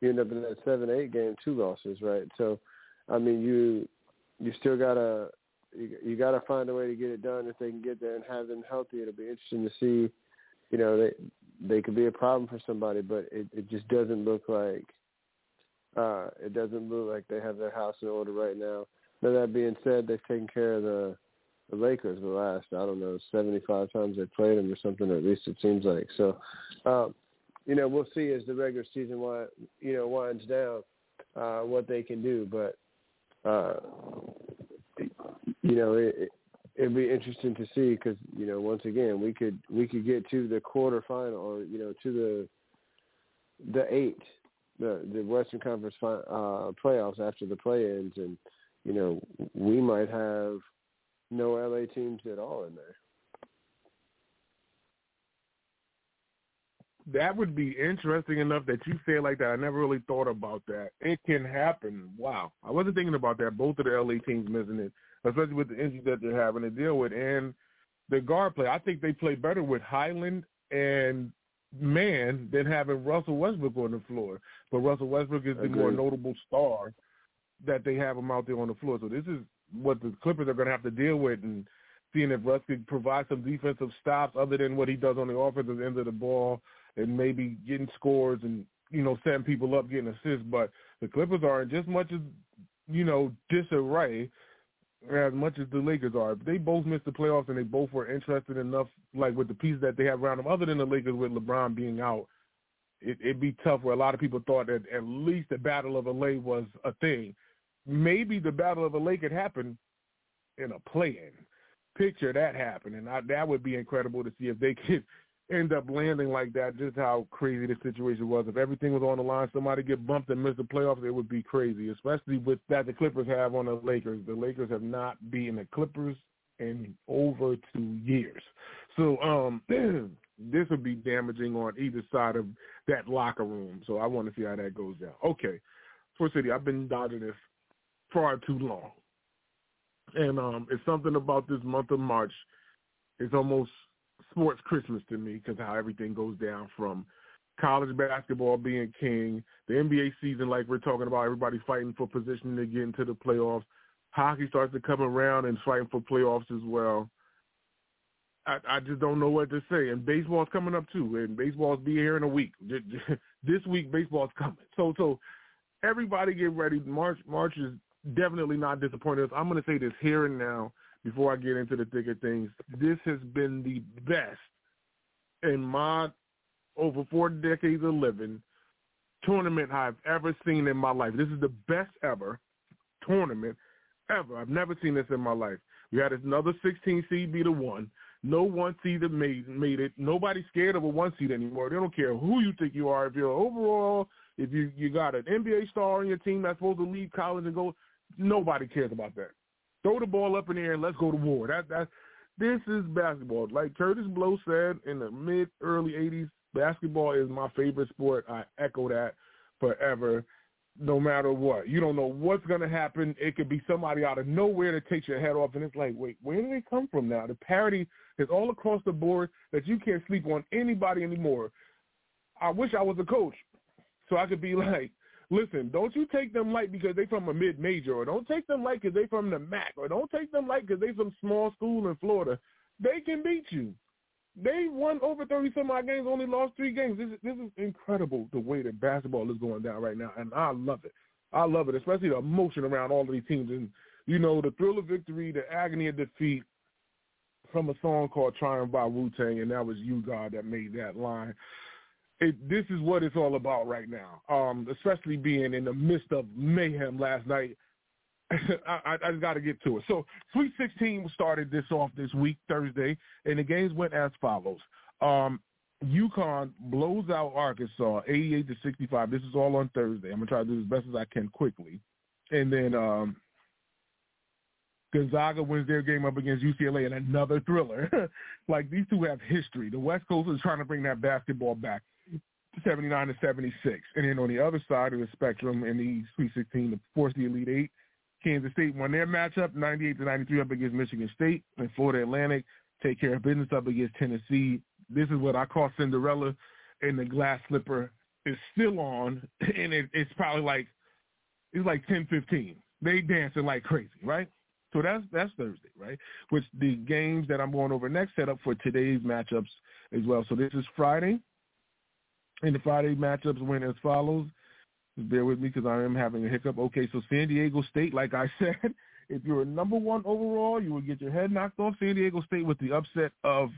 You end up in that seven eight game, two losses, right? So, I mean, you you still gotta you, you gotta find a way to get it done if they can get there and have them healthy. It'll be interesting to see. You know, they they could be a problem for somebody, but it it just doesn't look like uh it doesn't look like they have their house in order right now. Now that being said, they've taken care of the the Lakers the last I don't know seventy five times they played them or something. At least it seems like so. Um, you know, we'll see as the regular season wind, you know winds down uh, what they can do, but uh, you know it, it it'd be interesting to see because you know once again we could we could get to the quarterfinal or you know to the the eight the the Western Conference fi- uh, playoffs after the play-ins and you know we might have no LA teams at all in there. That would be interesting enough that you say like that. I never really thought about that. It can happen. Wow. I wasn't thinking about that. Both of the LA teams missing it, especially with the injuries that they're having to deal with. And the guard play, I think they play better with Hyland and Mann than having Russell Westbrook on the floor. But Russell Westbrook is the more notable star that they have him out there on the floor. So this is what the Clippers are going to have to deal with and seeing if Russ could provide some defensive stops other than what he does on the offensive end of the ball and maybe getting scores and, you know, setting people up, getting assists. But the Clippers are in just much as, you know, disarray as much as the Lakers are. They both missed the playoffs and they both were interested enough, like with the pieces that they have around them, other than the Lakers with LeBron being out. It, it'd be tough where a lot of people thought that at least the Battle of LA was a thing maybe the Battle of the Lake could happen in a play-in. Picture that happening. I, that would be incredible to see if they could end up landing like that. Just how crazy the situation was. If everything was on the line, somebody get bumped and miss the playoffs, it would be crazy. Especially with that the Clippers have on the Lakers. The Lakers have not beaten the Clippers in over two years. So um, this would be damaging on either side of that locker room. So I want to see how that goes down. Okay, Sports City, I've been dodging this far too long. And um, it's something about this month of March. It's almost sports Christmas to me because how everything goes down from college basketball being king, the NBA season like we're talking about, everybody fighting for position to get into the playoffs. Hockey starts to come around and fighting for playoffs as well. I, I just don't know what to say. And baseball's coming up too, and baseball's be here in a week. This week, baseball's coming. So, so everybody get ready. March, March is definitely not disappointed. I'm going to say this here and now before I get into the thick of things. This has been the best in my over four decades of living tournament I've ever seen in my life. This is the best ever tournament ever. I've never seen this in my life. We had another 16 seed beat the one. No one seed made made it. Nobody's scared of a one seed anymore. They don't care who you think you are. If you're overall, if you you got an NBA star on your team that's supposed to leave college and go, Nobody cares about that. Throw the ball up in the air and let's go to war. That that this is basketball. Like Kurtis Blow said in the mid early '80s, basketball is my favorite sport. I echo that forever. No matter what, you don't know what's to happen. It could be somebody out of nowhere that takes your head off, and it's like, wait, where did they come from now? The parity is all across the board that you can't sleep on anybody anymore. I wish I was a coach so I could be like, listen, don't you take them light because they from a mid major, or don't take them light because they from the MAC, or don't take them light because they from small school in Florida. They can beat you. They won over thirty some odd games, only lost three games. This is this is incredible the way that basketball is going down right now, and I love it. I love it, especially the emotion around all of these teams, and you know the thrill of victory, the agony of defeat. From a song called "Triumph" by Wu Tang, and that was you, God, that made that line it, this is what it's all about right now. Um, especially being in the midst of mayhem last night. I, I, I got to get to it. So Sweet 16 started this off this week, Thursday, and the games went as follows. Um, UConn blows out Arkansas 88 to 65. This is all on Thursday. I'm gonna try to do as best as I can quickly, and then um, Gonzaga wins their game up against UCLA in another thriller. like these two have history. The West Coast is trying to bring that basketball back. 79 to 76. And then on the other side of the spectrum in the Sweet 16 to force the Elite Eight, Kansas State won their matchup 98 to 93 up against Michigan State, and Florida Atlantic take care of business up against Tennessee. This is what I call Cinderella, and the glass slipper is still on, and it, it's probably like it's like 10-15. They dancing like crazy, right? So that's that's Thursday, right? Which the games that I'm going over next set up for today's matchups as well. So this is Friday, and the Friday matchups went as follows. Bear with me because I am having a hiccup. Okay, so San Diego State, like I said, if you're a number one overall, you will get your head knocked off. San Diego State with the upset of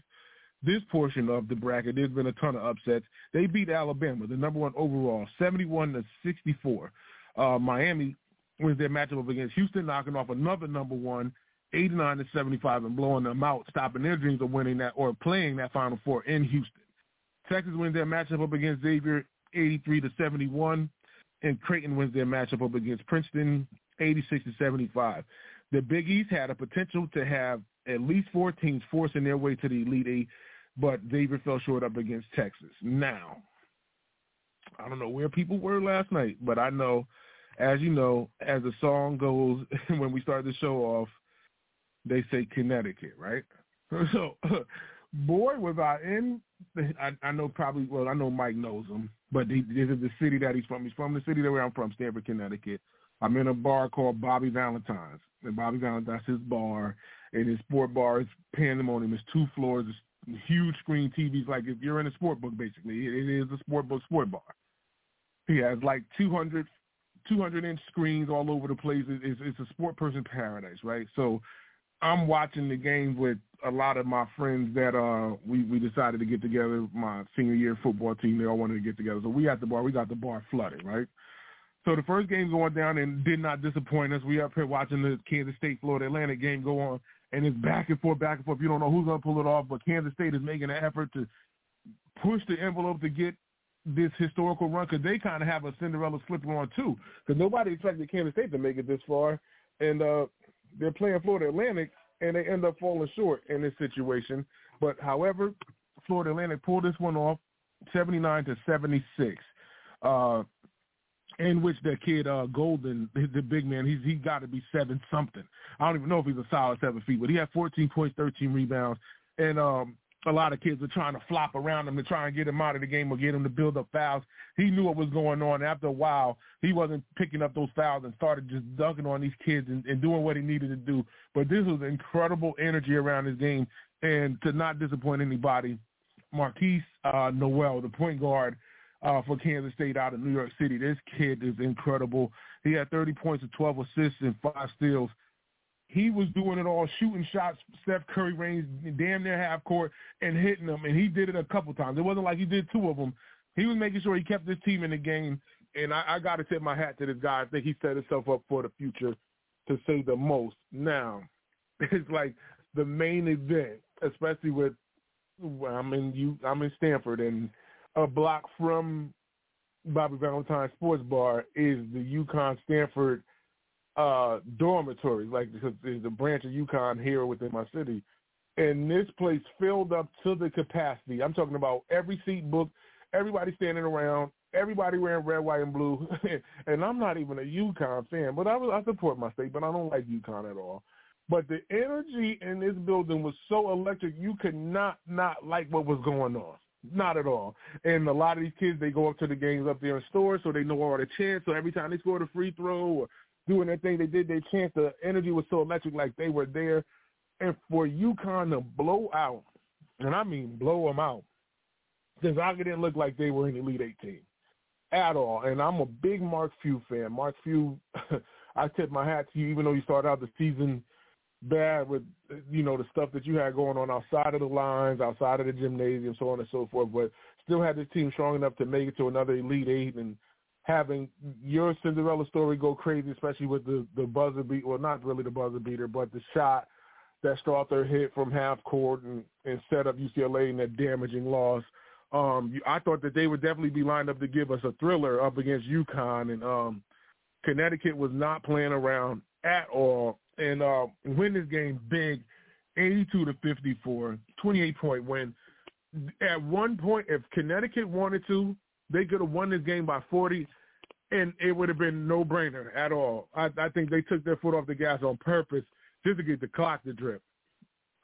this portion of the bracket. There's been a ton of upsets. They beat Alabama, the number one overall, 71 to 64. Uh, Miami wins their matchup up against Houston, knocking off another number one, 89 to 75, and blowing them out, stopping their dreams of winning that or playing that Final Four in Houston. Texas wins their matchup up against Xavier, 83 to 71, and Creighton wins their matchup up against Princeton, 86 to 75. The Big East had a potential to have at least four teams forcing their way to the Elite Eight, but Xavier fell short up against Texas. Now, I don't know where people were last night, but I know as you know, as the song goes, when we start the show off, they say Connecticut, right? So, boy, was I in. I, I know probably. Well, I know Mike knows him, but he, this is the city that he's from. He's from the city that where I'm from, Stamford, Connecticut. I'm in a bar called Bobby Valentine's, and Bobby Valentine's that's his bar, and his sport bar is pandemonium. It's two floors, it's huge screen TVs. Like if you're in a sport book, basically, it, it is a sport book sport bar. He has like 200 200 inch screens all over the place. It's, it's a sport person paradise, right? So I'm watching the game with a lot of my friends that uh we we decided to get together. My senior year football team, they all wanted to get together. So we at the bar, we got the bar flooded, right? So the first game going down and did not disappoint us. We up here watching the Kansas State Florida Atlantic game go on, and it's back and forth, back and forth. You don't know who's gonna pull it off, but Kansas State is making an effort to push the envelope to get this historical run because they kind of have a Cinderella slipper on too. Because nobody expected Kansas State to make it this far, and uh, they're playing Florida Atlantic, and they end up falling short in this situation. But however, Florida Atlantic pulled this one off, seventy nine to seventy six. Uh, in which that kid uh Golden, the big man, he's he got to be seven something. I don't even know if he's a solid seven feet, but he had 14 points, 13 rebounds, and um a lot of kids were trying to flop around him to try and get him out of the game or get him to build up fouls. He knew what was going on. After a while, he wasn't picking up those fouls and started just dunking on these kids and, and doing what he needed to do. But this was incredible energy around his game, and to not disappoint anybody, Markquis uh, Nowell, the point guard uh, for Kansas State out of New York City. This kid is incredible. He had 30 points and 12 assists and five steals he was doing it all, shooting shots, Steph Curry range, damn near half court, and hitting them. And he did it a couple times. It wasn't like he did two of them. He was making sure he kept his team in the game. And I, I got to tip my hat to this guy. I think he set himself up for the future to say the most. Now, it's like the main event, especially with I'm in you, I'm in Stamford, and a block from Bobby Valentine Sports Bar is the UConn Stamford uh, dormitories, like because there's a branch of UConn here within my city, and this place filled up to the capacity. I'm talking about every seat booked, everybody standing around, everybody wearing red, white, and blue. and I'm not even a UConn fan, but I, was, I support my state, but I don't like UConn at all. But the energy in this building was so electric, you could not not like what was going on. Not at all. And a lot of these kids, they go up to the games up there in Storrs, so they know all the chants. So every time they score a free throw or doing that thing they did, their chance, the energy was so electric, like they were there. And for UConn to blow out, and I mean blow them out, Gonzaga didn't look like they were an Elite Eight team at all. And I'm a big Mark Few fan. Mark Few, I tip my hat to you, even though you started out the season bad with you know the stuff that you had going on outside of the lines, outside of the gymnasium, so on and so forth. But still had this team strong enough to make it to another Elite Eight and having your Cinderella story go crazy, especially with the the buzzer beat. Well, not really the buzzer beater, but the shot that Strawther hit from half court and, and set up UCLA in that damaging loss. Um, I thought that they would definitely be lined up to give us a thriller up against UConn, and um, Connecticut was not playing around at all and uh, win this game big, 82 to 54, 28 point win. At one point, if Connecticut wanted to, they could have won this game by 40, and it would have been no brainer at all. I, I think they took their foot off the gas on purpose just to get the clock to drip.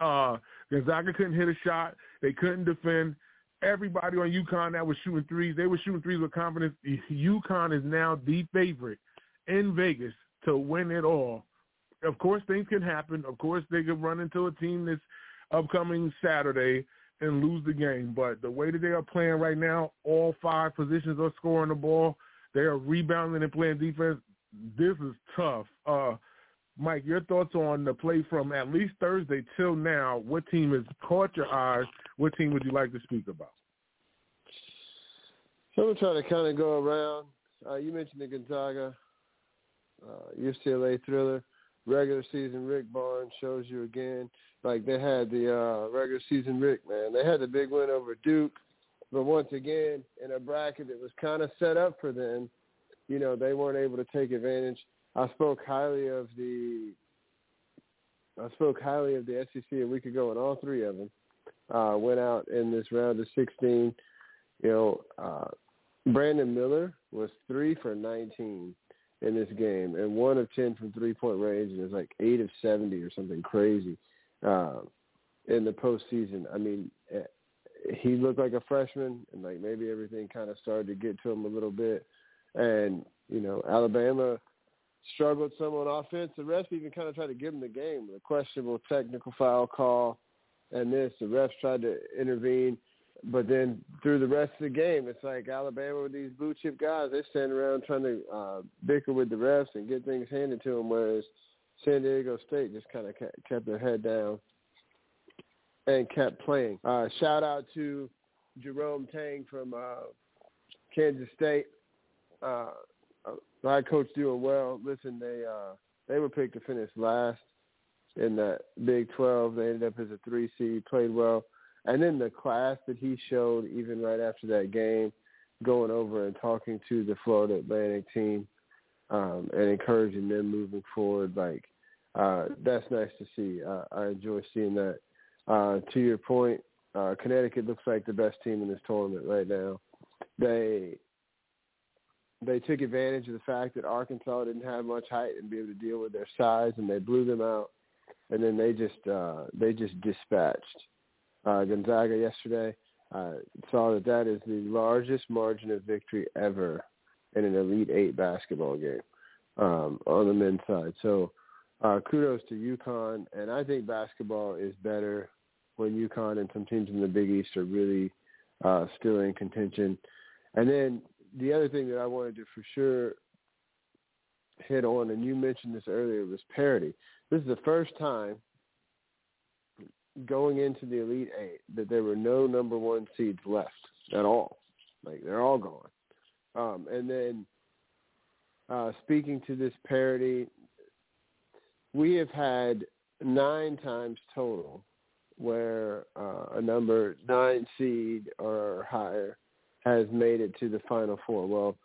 Uh, Gonzaga couldn't hit a shot. They couldn't defend. Everybody on UConn that was shooting threes, they were shooting threes with confidence. UConn is now the favorite in Vegas to win it all. Of course, things can happen. Of course, they could run into a team this upcoming Saturday and lose the game. But the way that they are playing right now, all five positions are scoring the ball. They are rebounding and playing defense. This is tough. Uh, Mike, your thoughts on the play from at least Thursday till now? What team has caught your eyes? What team would you like to speak about? I'm going to try to kind of go around. Uh, you mentioned the Gonzaga uh, UCLA thriller. Regular season Rick Barnes shows you again. Like they had the uh, regular season Rick, man. They had the big win over Duke, but once again, in a bracket that was kind of set up for them, you know, they weren't able to take advantage. I spoke highly of the I spoke highly of the SEC a week ago, and all three of them uh, went out in this round of 16. You know, uh, Brandon Miller was three for 19 in this game, and one of 10 from three-point range, and it was like eight of 70 or something crazy uh, in the postseason. I mean, eh, he looked like a freshman, and like maybe everything kind of started to get to him a little bit. And you know, Alabama struggled some on offense. The refs even kind of tried to give him the game with a questionable technical foul call, and this the refs tried to intervene but then through the rest of the game, it's like Alabama with these blue chip guys. They stand around trying to uh, bicker with the refs and get things handed to them, whereas San Diego State just kind of kept their head down and kept playing. Uh, shout out to Jerome Tang from uh, Kansas State. Uh, my coach doing well. Listen, they uh, they were picked to finish last in that Big 12. They ended up as a three seed, played well and then the class that he showed even right after that game, going over and talking to the Florida Atlantic team um, and encouraging them moving forward, like uh, that's nice to see. Uh, I enjoy seeing that. Uh, to your point, uh, Connecticut looks like the best team in this tournament right now. They they took advantage of the fact that Arkansas didn't have much height and be able to deal with their size, and they blew them out. And then they just uh, they just dispatched uh, Gonzaga yesterday. Uh, saw that that is the largest margin of victory ever in an Elite Eight basketball game um, on the men's side. So uh, kudos to UConn, and I think basketball is better when UConn and some teams in the Big East are really uh, still in contention. And then the other thing that I wanted to for sure hit on, and you mentioned this earlier, was parity. This is the first time going into the Elite Eight that there were no number one seeds left at all. Like they're all gone. Um, and then uh, speaking to this parity, we have had nine times total where uh, a number nine seed or higher has made it to the Final Four. Well,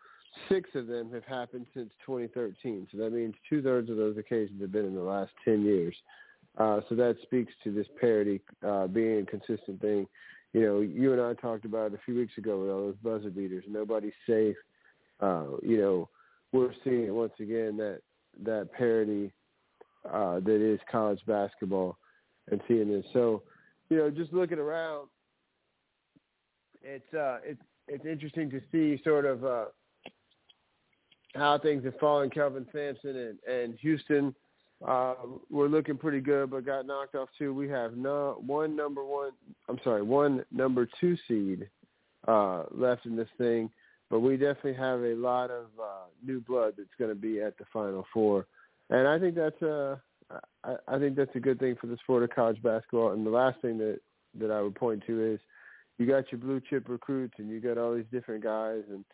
six of them have happened since 2013. So that means two thirds of those occasions have been in the last 10 years. Uh, so that speaks to this parity uh, being a consistent thing. You know, you and I talked about it a few weeks ago with all those buzzer beaters. Nobody's safe. Uh, you know, we're seeing once again that that parity uh, that is college basketball and seeing this. So, you know, just looking around, it's uh, it's it's interesting to see sort of uh, how things have fallen. Kelvin Sampson and, and Houston uh, we're looking pretty good, but got knocked off too. We have no one number one. I'm sorry, one number two seed uh, left in this thing, but we definitely have a lot of uh, new blood that's going to be at the final four, and I think that's a I, I think that's a good thing for the sport of college basketball. And the last thing that that I would point to is, you got your blue chip recruits and you got all these different guys and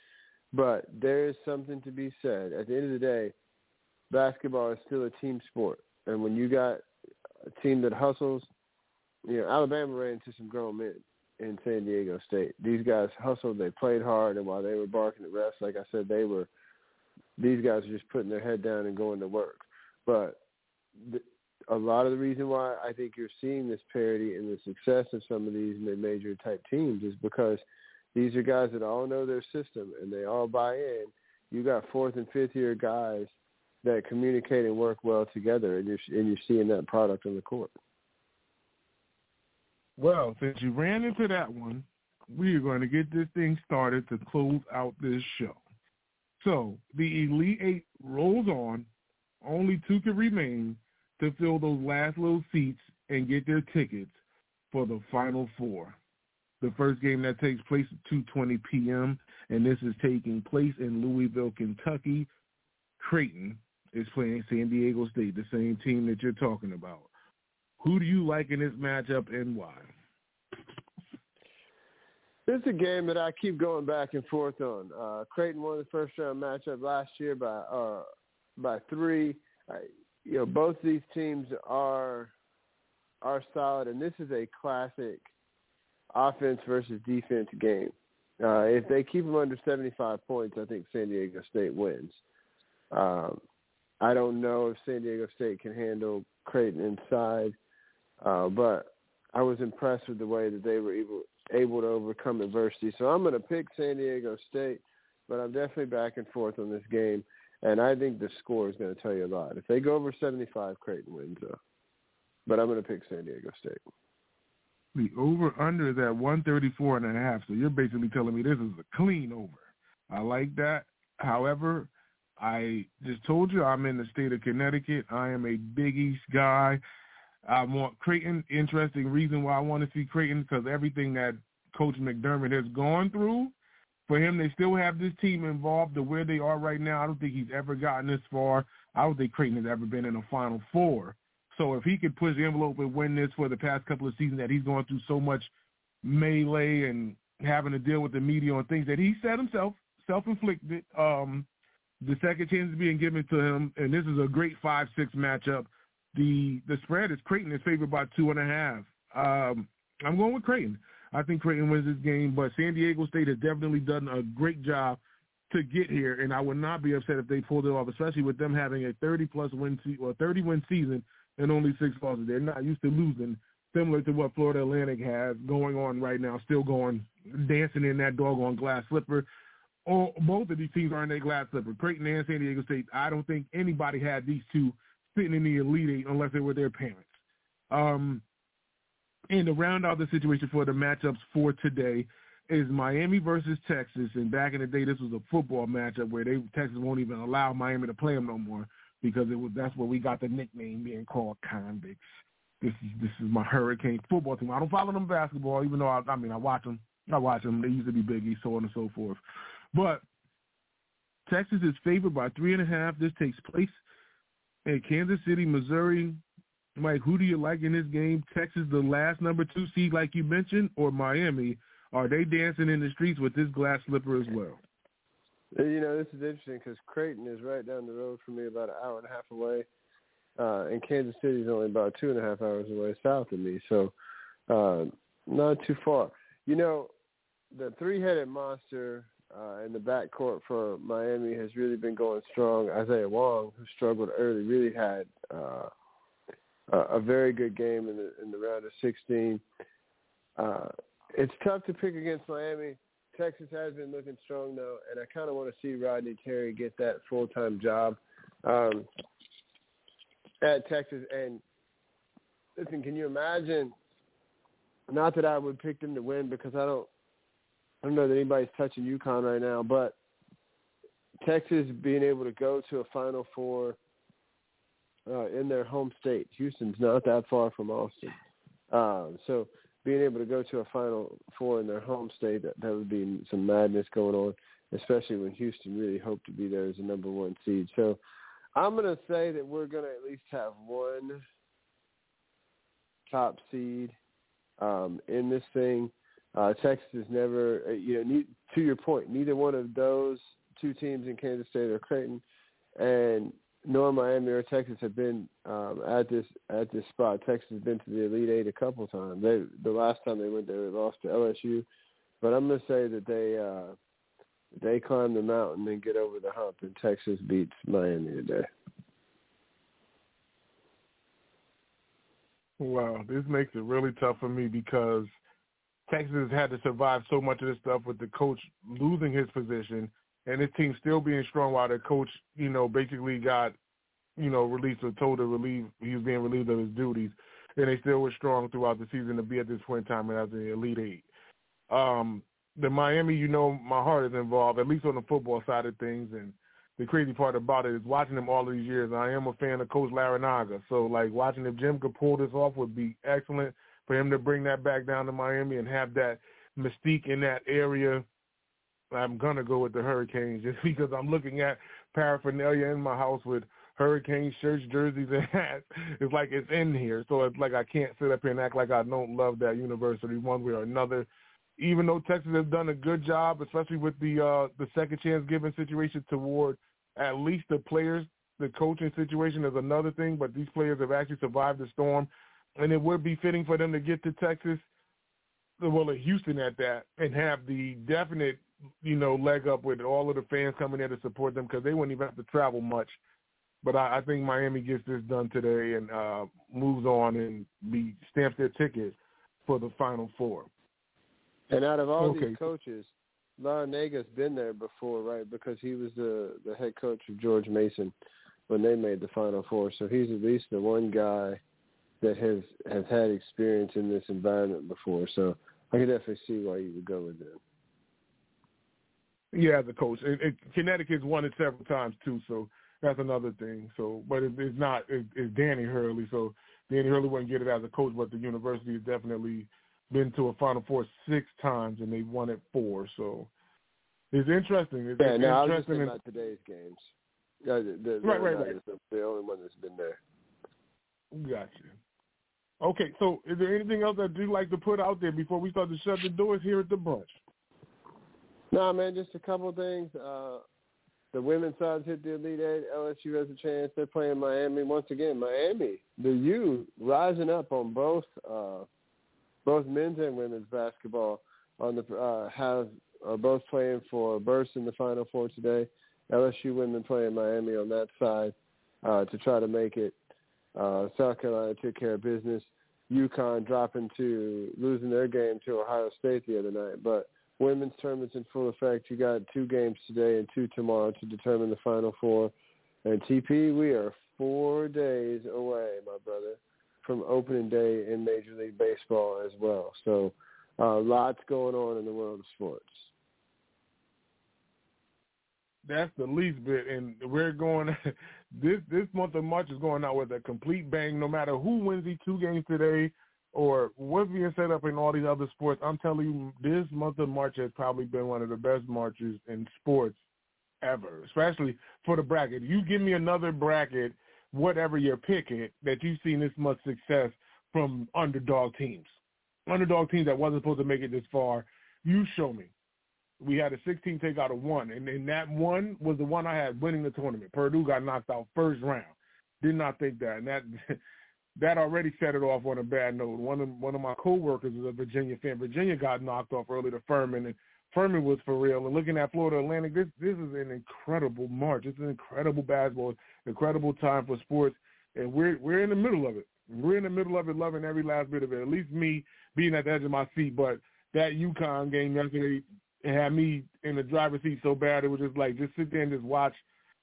but there is something to be said. At the end of the day, basketball is still a team sport. And when you got a team that hustles, you know, Alabama ran into some grown men in San Diego State. These guys hustled, they played hard, and while they were barking at refs, like I said, they were these guys are just putting their head down and going to work. But the, a lot of the reason why I think you're seeing this parity and the success of some of these mid-major type teams is because these are guys that all know their system and they all buy in. You got fourth and fifth year guys that communicate and work well together, and you're and you're seeing that product on the court. Well, since you ran into that one, we are going to get this thing started to close out this show. So the Elite Eight rolls on. Only two can remain to fill those last little seats and get their tickets for the Final Four. The first game that takes place at 2.20 p.m., and this is taking place in Louisville, Kentucky. Creighton is playing San Diego State, the same team that you're talking about. Who do you like in this matchup and why? This is a game that I keep going back and forth on. Uh, Creighton won the first round matchup last year by uh, by three. I, you know, both these teams are are solid, and this is a classic offense versus defense game. Uh, if they keep them under 75 points, I think San Diego State wins. Um, I don't know if San Diego State can handle Creighton inside, uh, but I was impressed with the way that they were able able to overcome adversity. So I'm going to pick San Diego State, but I'm definitely back and forth on this game, and I think the score is going to tell you a lot. If they go over 75, Creighton wins, uh, but I'm going to pick San Diego State. The over under is at 134 and a half. So you're basically telling me this is a clean over. I like that. However, I just told you I'm in the state of Connecticut. I am a Big East guy. I want Creighton. Interesting reason why I want to see Creighton because everything that Coach McDermott has gone through, for him, they still have this team involved to where they are right now. I don't think he's ever gotten this far. I don't think Creighton has ever been in a Final Four. So if he could push the envelope and win this for the past couple of seasons that he's gone through so much melee and having to deal with the media on things that he said himself, self-inflicted, um, the second chance is being given to him, and this is a great five-six matchup. The the spread is Creighton is favored by two and a half. Um, I'm going with Creighton. I think Creighton wins this game, but San Diego State has definitely done a great job to get here, and I would not be upset if they pulled it off, especially with them having a 30 plus win se- or 30 win season and only six losses. They're not used to losing, similar to what Florida Atlantic has going on right now, still going dancing in that doggone glass slipper. All, both of these teams are in their glass slipper. Creighton and San Diego State. I don't think anybody had these two sitting in the Elite Eight unless they were their parents. Um, and to round out the situation for the matchups for today is Miami versus Texas. And back in the day, this was a football matchup where they Texas won't even allow Miami to play them no more because it was that's where we got the nickname being called convicts. This is this is my Hurricane football team. I don't follow them basketball, even though I, I mean I watch them. I watch them. They used to be biggie, so on and so forth. But Texas is favored by three and a half. This takes place in Kansas City, Missouri. Mike, who do you like in this game? Texas, the last number two seed, like you mentioned, or Miami? Are they dancing in the streets with this glass slipper as well? You know, this is interesting because Creighton is right down the road from me, about an hour and a half away, uh, and Kansas City is only about two and a half hours away south of me, so uh, not too far. You know, the three-headed monster uh, in the backcourt for Miami has really been going strong. Isaiah Wong, who struggled early, really had uh, a very good game in the in the round of 16. Uh, it's tough to pick against Miami. Texas has been looking strong though, and I kind of want to see Rodney Terry get that full time job um, at Texas. And listen, can you imagine? Not that I would pick them to win because I don't, I don't know that anybody's touching UConn right now, but Texas being able to go to a Final Four uh, in their home state. Houston's not that far from Austin, uh, so being able to go to a Final Four in their home state, that, that would be some madness going on, especially when Houston really hoped to be there as a number one seed. So I'm going to say that we're going to at least have one top seed um, in this thing. Uh, Texas never, uh, you know, ne- to your point, neither one of those two teams in Kansas State or Creighton, and nor Miami or Texas have been um, at this at this spot. Texas has been to the Elite Eight a couple times. They the last time they went there, they lost to LSU. But I'm going to say that they uh, they climb the mountain and get over the hump, and Texas beats Miami today. Wow, this makes it really tough for me because Texas has had to survive so much of this stuff with the coach losing his position and his team still being strong while the coach, you know, basically got, you know, released or told to relieve he was being relieved of his duties. And they still were strong throughout the season to be at this point in time as the Elite Eight. Um, the Miami, you know, my heart is involved, at least on the football side of things. And the crazy part about it is watching him all these years. I am a fan of Coach Larranaga, so like watching if Jim could pull this off would be excellent for him to bring that back down to Miami and have that mystique in that area. I'm gonna go with the Hurricanes just because I'm looking at paraphernalia in my house with Hurricane shirts, jerseys, and hats. It's like it's in here, so it's like I can't sit up here and act like I don't love that university one way or another even though Texas has done a good job, especially with the uh, the second chance given situation toward at least the players, the coaching situation is another thing. But these players have actually survived the storm, and it would be fitting for them to get to Texas, well, at Houston at that, and have the definite you know leg up with all of the fans coming there to support them because they wouldn't even have to travel much. But I, I think Miami gets this done today and uh, moves on and be stamps their ticket for the Final Four. And out of all Okay. these coaches, Larranaga's been there before, right? Because he was the the head coach of George Mason when they made the Final Four. So he's at least the one guy that has has had experience in this environment before. So I can definitely see why you would go with them. Yeah, as a coach, and, and Connecticut's won it several times too, so that's another thing. So, but it, it's not it, it's Danny Hurley, so Danny Hurley wouldn't get it as a coach, but the university has definitely been to a Final Four six times and they won it four. So it's interesting. It's, Yeah, it's no, I was just interesting. thinking and- about today's games. Uh, the, the, Right, right, The, the only one that's been there. Gotcha. Okay, so is there anything else that you'd like to put out there before we start to shut the doors here at the brunch? No, man, just a couple things. Uh, the women's side's hit the Elite Eight. LSU has a chance. They're playing Miami once again. Miami, the U, rising up on both uh, both men's and women's basketball. On the uh, have are both playing for berths in the Final Four today. LSU women playing Miami on that side uh, to try to make it. Uh, South Carolina took care of business. UConn dropping to losing their game to Ohio State the other night, but women's tournament's in full effect. You got two games today and two tomorrow to determine the final four. And TP, we are four days away, my brother, from opening day in Major League Baseball as well. So uh, lots going on in the world of sports. That's the least bit, and we're going. this this month of March is going out with a complete bang. No matter who wins these two games today, or what's being set up in all these other sports, I'm telling you, this month of March has probably been one of the best marches in sports ever, especially for the bracket. You give me another bracket, whatever you're picking, that you've seen this much success from underdog teams, underdog teams that wasn't supposed to make it this far. You show me. We had a 16 take out of one, and, and that one was the one I had winning the tournament. Purdue got knocked out first round. Did not think that, and that that already set it off on a bad note. One of one of my coworkers is a Virginia fan. Virginia got knocked off early to Furman, and Furman was for real. And looking at Florida Atlantic, this this is an incredible March. It's an incredible basketball, incredible time for sports, and we're we're in the middle of it. We're in the middle of it, loving every last bit of it. At least me being at the edge of my seat. But that UConn game yesterday had me in the driver's seat so bad it was just like just sit there and just watch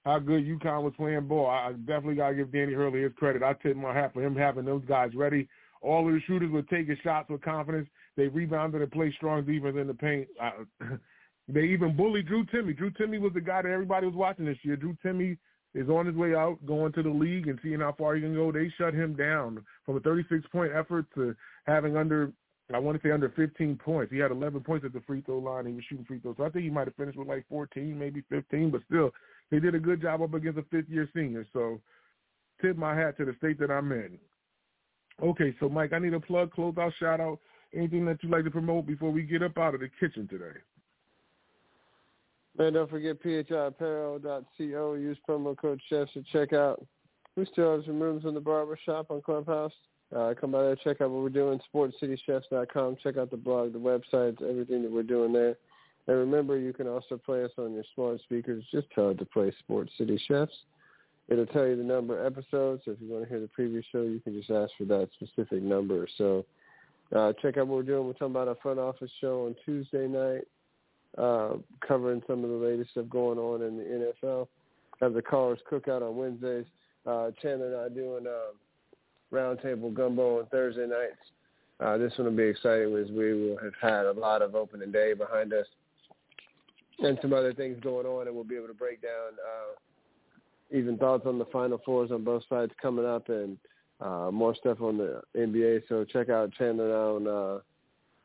how good UConn was playing ball. I definitely gotta give Danny Hurley his credit. I tip my hat for him having those guys ready. All of the shooters were taking shots with confidence. They rebounded and played strong defense in the paint. I, they even bullied Drew Timme. Drew Timme was the guy that everybody was watching this year. Drew Timme is on his way out, going to the league and seeing how far he can go. They shut him down from a 36-point effort to having under, I want to say under 15 points. He had 11 points at the free throw line. He was shooting free throws. So I think he might have finished with like 14, maybe 15, but still, they did a good job up against a fifth-year senior. So tip my hat to the state that I'm in. Okay, so Mike, I need a plug, close out, shout out. anything that you'd like to promote before we get up out of the kitchen today? Man, don't forget phiapparel.co. Use promo code chefs to check out. We still have some rooms in the barber shop on Clubhouse. Uh, come by there, check out what we're doing. SportsCityChefs.com. Check out the blog, the websites, everything that we're doing there. And remember, you can also play us on your smart speakers. Just tell it to play Sports City Chefs. It'll tell you the number of episodes. So if you want to hear the previous show, you can just ask for that specific number. So uh, check out what we're doing. We're talking about our front office show on Tuesday night, uh, covering some of the latest stuff going on in the NFL. Have the callers cookout on Wednesdays. Uh, Chandler and I doing um, roundtable gumbo on Thursday nights. Uh, this one will be exciting as we will have had a lot of opening day behind us and some other things going on, and we'll be able to break down uh, even thoughts on the Final Fours on both sides coming up and uh, more stuff on the NBA. So check out Chandler on uh,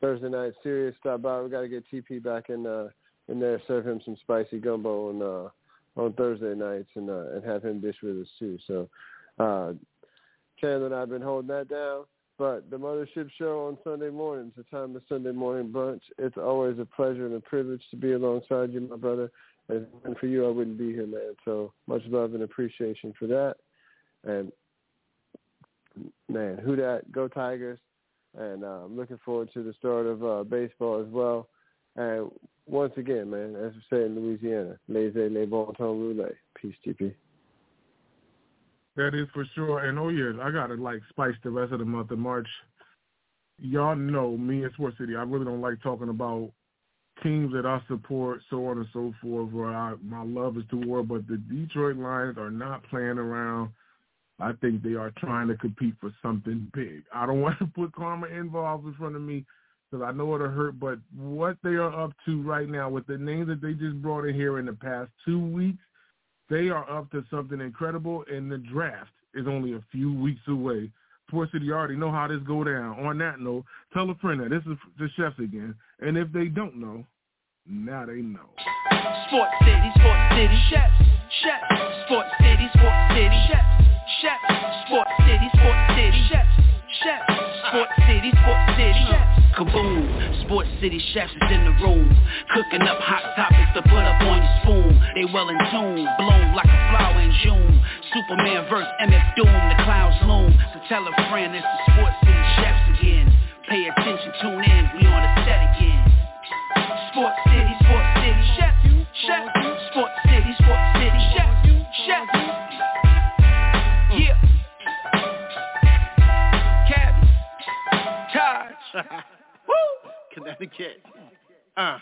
Thursday night. Serious, stop by. We got to get TP back in uh, in there, serve him some spicy gumbo on uh, on Thursday nights, and uh, and have him dish with us too. So uh, Chandler and I've been holding that down. But the Mothership Show on Sunday mornings, the Tymeless Sunday morning brunch, it's always a pleasure and a privilege to be alongside you, my brother. And for you, I wouldn't be here, man. So much love and appreciation for that. And man, who that? Go Tigers! And uh, I'm looking forward to the start of uh, baseball as well. And once again, man, as we say in Louisiana, laissez les bon temps rouler. Peace, TP. That is for sure. And oh yeah, I gotta like spice the rest of the month of March. Y'all know me in Sports City. I really don't like talking about teams that I support, so on and so forth. Where I, my love is to war, but the Detroit Lions are not playing around. I think they are trying to compete for something big. I don't want to put karma involved in front of me because I know it'll hurt. But what they are up to right now with the names that they just brought in here in the past two weeks, they are up to something incredible, and the draft is only a few weeks away. Sports City already know how this go down. On that note, tell a friend that this is the chefs again, and if they don't know, now they know. Sports City, Sports City, chefs, chefs. Sports City, Sports City, chefs, chefs. Sports City, Sports City, chefs, chefs. Sports City, Sports City. Kaboom, Sports City chefs is in the room. Cooking up hot topics to put up on your spoon. They well in tune, bloom like a flower in June. Superman verse MF Doom, the clouds loom. So tell a friend it's the Sports City chefs again. Pay attention, tune in, we on the set again. Sports City, Taj Connecticut. Uh.